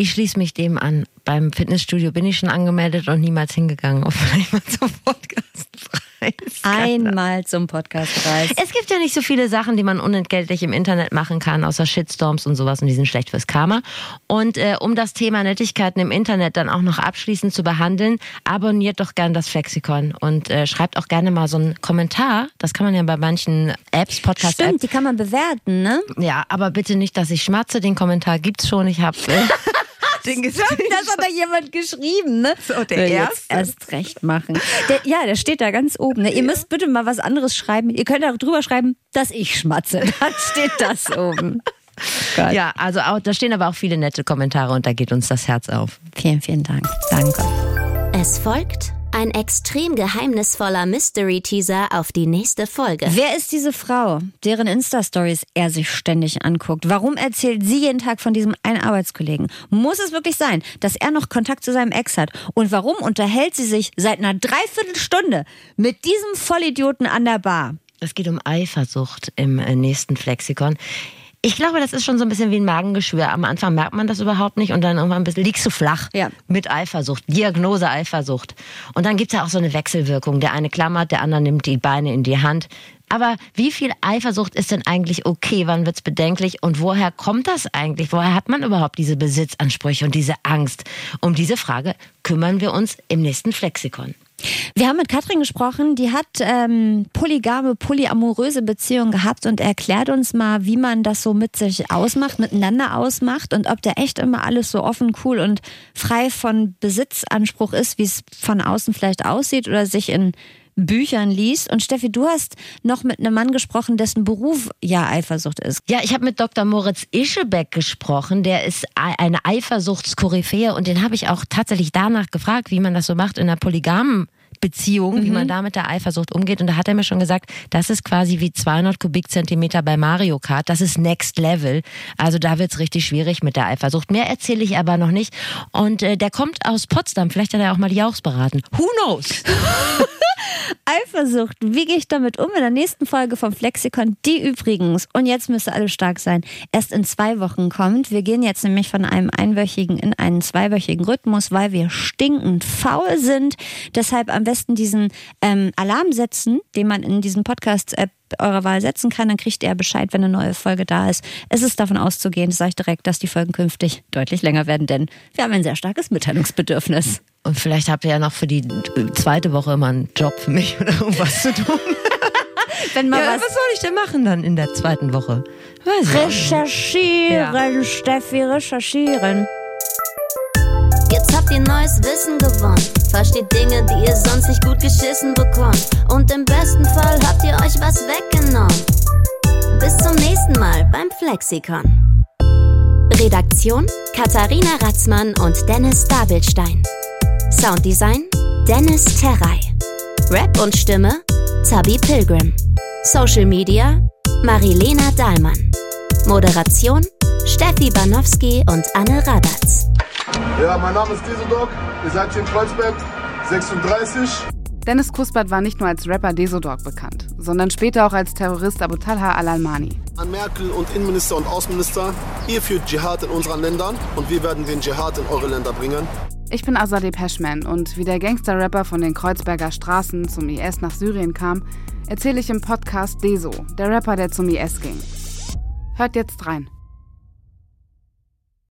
Ich schließe mich dem an. Beim Fitnessstudio bin ich schon angemeldet und niemals hingegangen. *laughs* Auch vielleicht mal zum Podcastpreis. Einmal zum Podcastpreis. Es gibt ja nicht so viele Sachen, die man unentgeltlich im Internet machen kann, außer Shitstorms und sowas und die sind schlecht fürs Karma. Und äh, um das Thema Nettigkeiten im Internet dann auch noch abschließend zu behandeln, abonniert doch gern das Flexikon und äh, schreibt auch gerne mal so einen Kommentar. Das kann man ja bei manchen Apps, Podcast-Apps. Stimmt, die kann man bewerten, ne? Ja, aber bitte nicht, dass ich schmatze. Den Kommentar gibt's schon. Ich habe äh, *laughs* den. Das hat da *laughs* jemand geschrieben, ne? So, der Will jetzt Erste. erst recht machen. Der, ja, der steht da ganz oben. Ne? Ihr müsst bitte mal was anderes schreiben. Ihr könnt da drüber schreiben, dass ich schmatze. *laughs* Dann steht das oben. Gott. Ja, also auch, da stehen aber auch viele nette Kommentare und da geht uns das Herz auf. Vielen, vielen Dank. Danke. Es folgt ein extrem geheimnisvoller Mystery-Teaser auf die nächste Folge. Wer ist diese Frau, deren Insta-Stories er sich ständig anguckt? Warum erzählt sie jeden Tag von diesem einen Arbeitskollegen? Muss es wirklich sein, dass er noch Kontakt zu seinem Ex hat? Und warum unterhält sie sich seit einer Dreiviertelstunde mit diesem Vollidioten an der Bar? Es geht um Eifersucht im äh, nächsten Flexikon. Ich glaube, das ist schon so ein bisschen wie ein Magengeschwür. Am Anfang merkt man das überhaupt nicht und dann irgendwann bist, liegst du flach Ja. mit Eifersucht. Diagnose Eifersucht. Und dann gibt's ja auch so eine Wechselwirkung. Der eine klammert, der andere nimmt die Beine in die Hand. Aber wie viel Eifersucht ist denn eigentlich okay? Wann wird's bedenklich? Und woher kommt das eigentlich? Woher hat man überhaupt diese Besitzansprüche und diese Angst? Um diese Frage kümmern wir uns im nächsten Flexikon. Wir haben mit Katrin gesprochen, die hat ähm, polygame, polyamoröse Beziehungen gehabt und erklärt uns mal, wie man das so mit sich ausmacht, miteinander ausmacht und ob da echt immer alles so offen, cool und frei von Besitzanspruch ist, wie es von außen vielleicht aussieht oder sich in Büchern liest. Und Steffi, du hast noch mit einem Mann gesprochen, dessen Beruf ja Eifersucht ist. Ja, ich habe mit Dr. Moritz Ischebeck gesprochen. Der ist eine Eifersuchtskoryphäe und den habe ich auch tatsächlich danach gefragt, wie man das so macht in einer polygamen Beziehung, mhm. wie man da mit der Eifersucht umgeht. Und da hat er mir schon gesagt, das ist quasi wie 200 Kubikzentimeter bei Mario Kart. Das ist Next Level. Also da wird's richtig schwierig mit der Eifersucht. Mehr erzähle ich aber noch nicht. Und äh, der kommt aus Potsdam. Vielleicht hat er auch mal die Jauchs beraten. Who knows? *laughs* Eifersucht, wie gehe ich damit um in der nächsten Folge vom Flexikon, die übrigens, und jetzt müsste alles stark sein, erst in zwei Wochen kommt. Wir gehen jetzt nämlich von einem einwöchigen in einen zweiwöchigen Rhythmus, weil wir stinkend faul sind. Deshalb am besten diesen ähm, Alarm setzen, den man in diesen Podcast-App eurer Wahl setzen kann, dann kriegt ihr Bescheid, wenn eine neue Folge da ist. Es ist davon auszugehen, das sage ich direkt, dass die Folgen künftig deutlich länger werden, denn wir haben ein sehr starkes Mitteilungsbedürfnis. Und vielleicht habt ihr ja noch für die zweite Woche immer einen Job für mich *laughs* oder irgendwas zu tun. *laughs* Wenn mal ja, was, was soll ich denn machen dann in der zweiten Woche? Weiß recherchieren, ja. Steffi, recherchieren. Jetzt habt ihr neues Wissen gewonnen. Versteht Dinge, die ihr sonst nicht gut geschissen bekommt. Und im besten Fall habt ihr euch was weggenommen. Bis zum nächsten Mal beim Flexikon. Redaktion Katharina Ratzmann und Dennis Dabelstein. Sounddesign Dennis Terrei. Rap und Stimme Zabi Pilgrim. Social Media Marilena Dahlmann. Moderation Steffi Banowski und Anne Radatz. Ja, mein Name ist Desodog. Ihr seid hier in Kreuzberg, 36. Dennis Kuspert war nicht nur als Rapper Desodog bekannt, sondern später auch als Terrorist Abu Talha al-Almani. An Merkel und Innenminister und Außenminister, ihr führt Dschihad in unseren Ländern und wir werden den Dschihad in eure Länder bringen. Ich bin Azadeh Peschman und wie der Gangster-Rapper von den Kreuzberger Straßen zum IS nach Syrien kam, erzähle ich im Podcast Deso, der Rapper, der zum IS ging. Hört jetzt rein.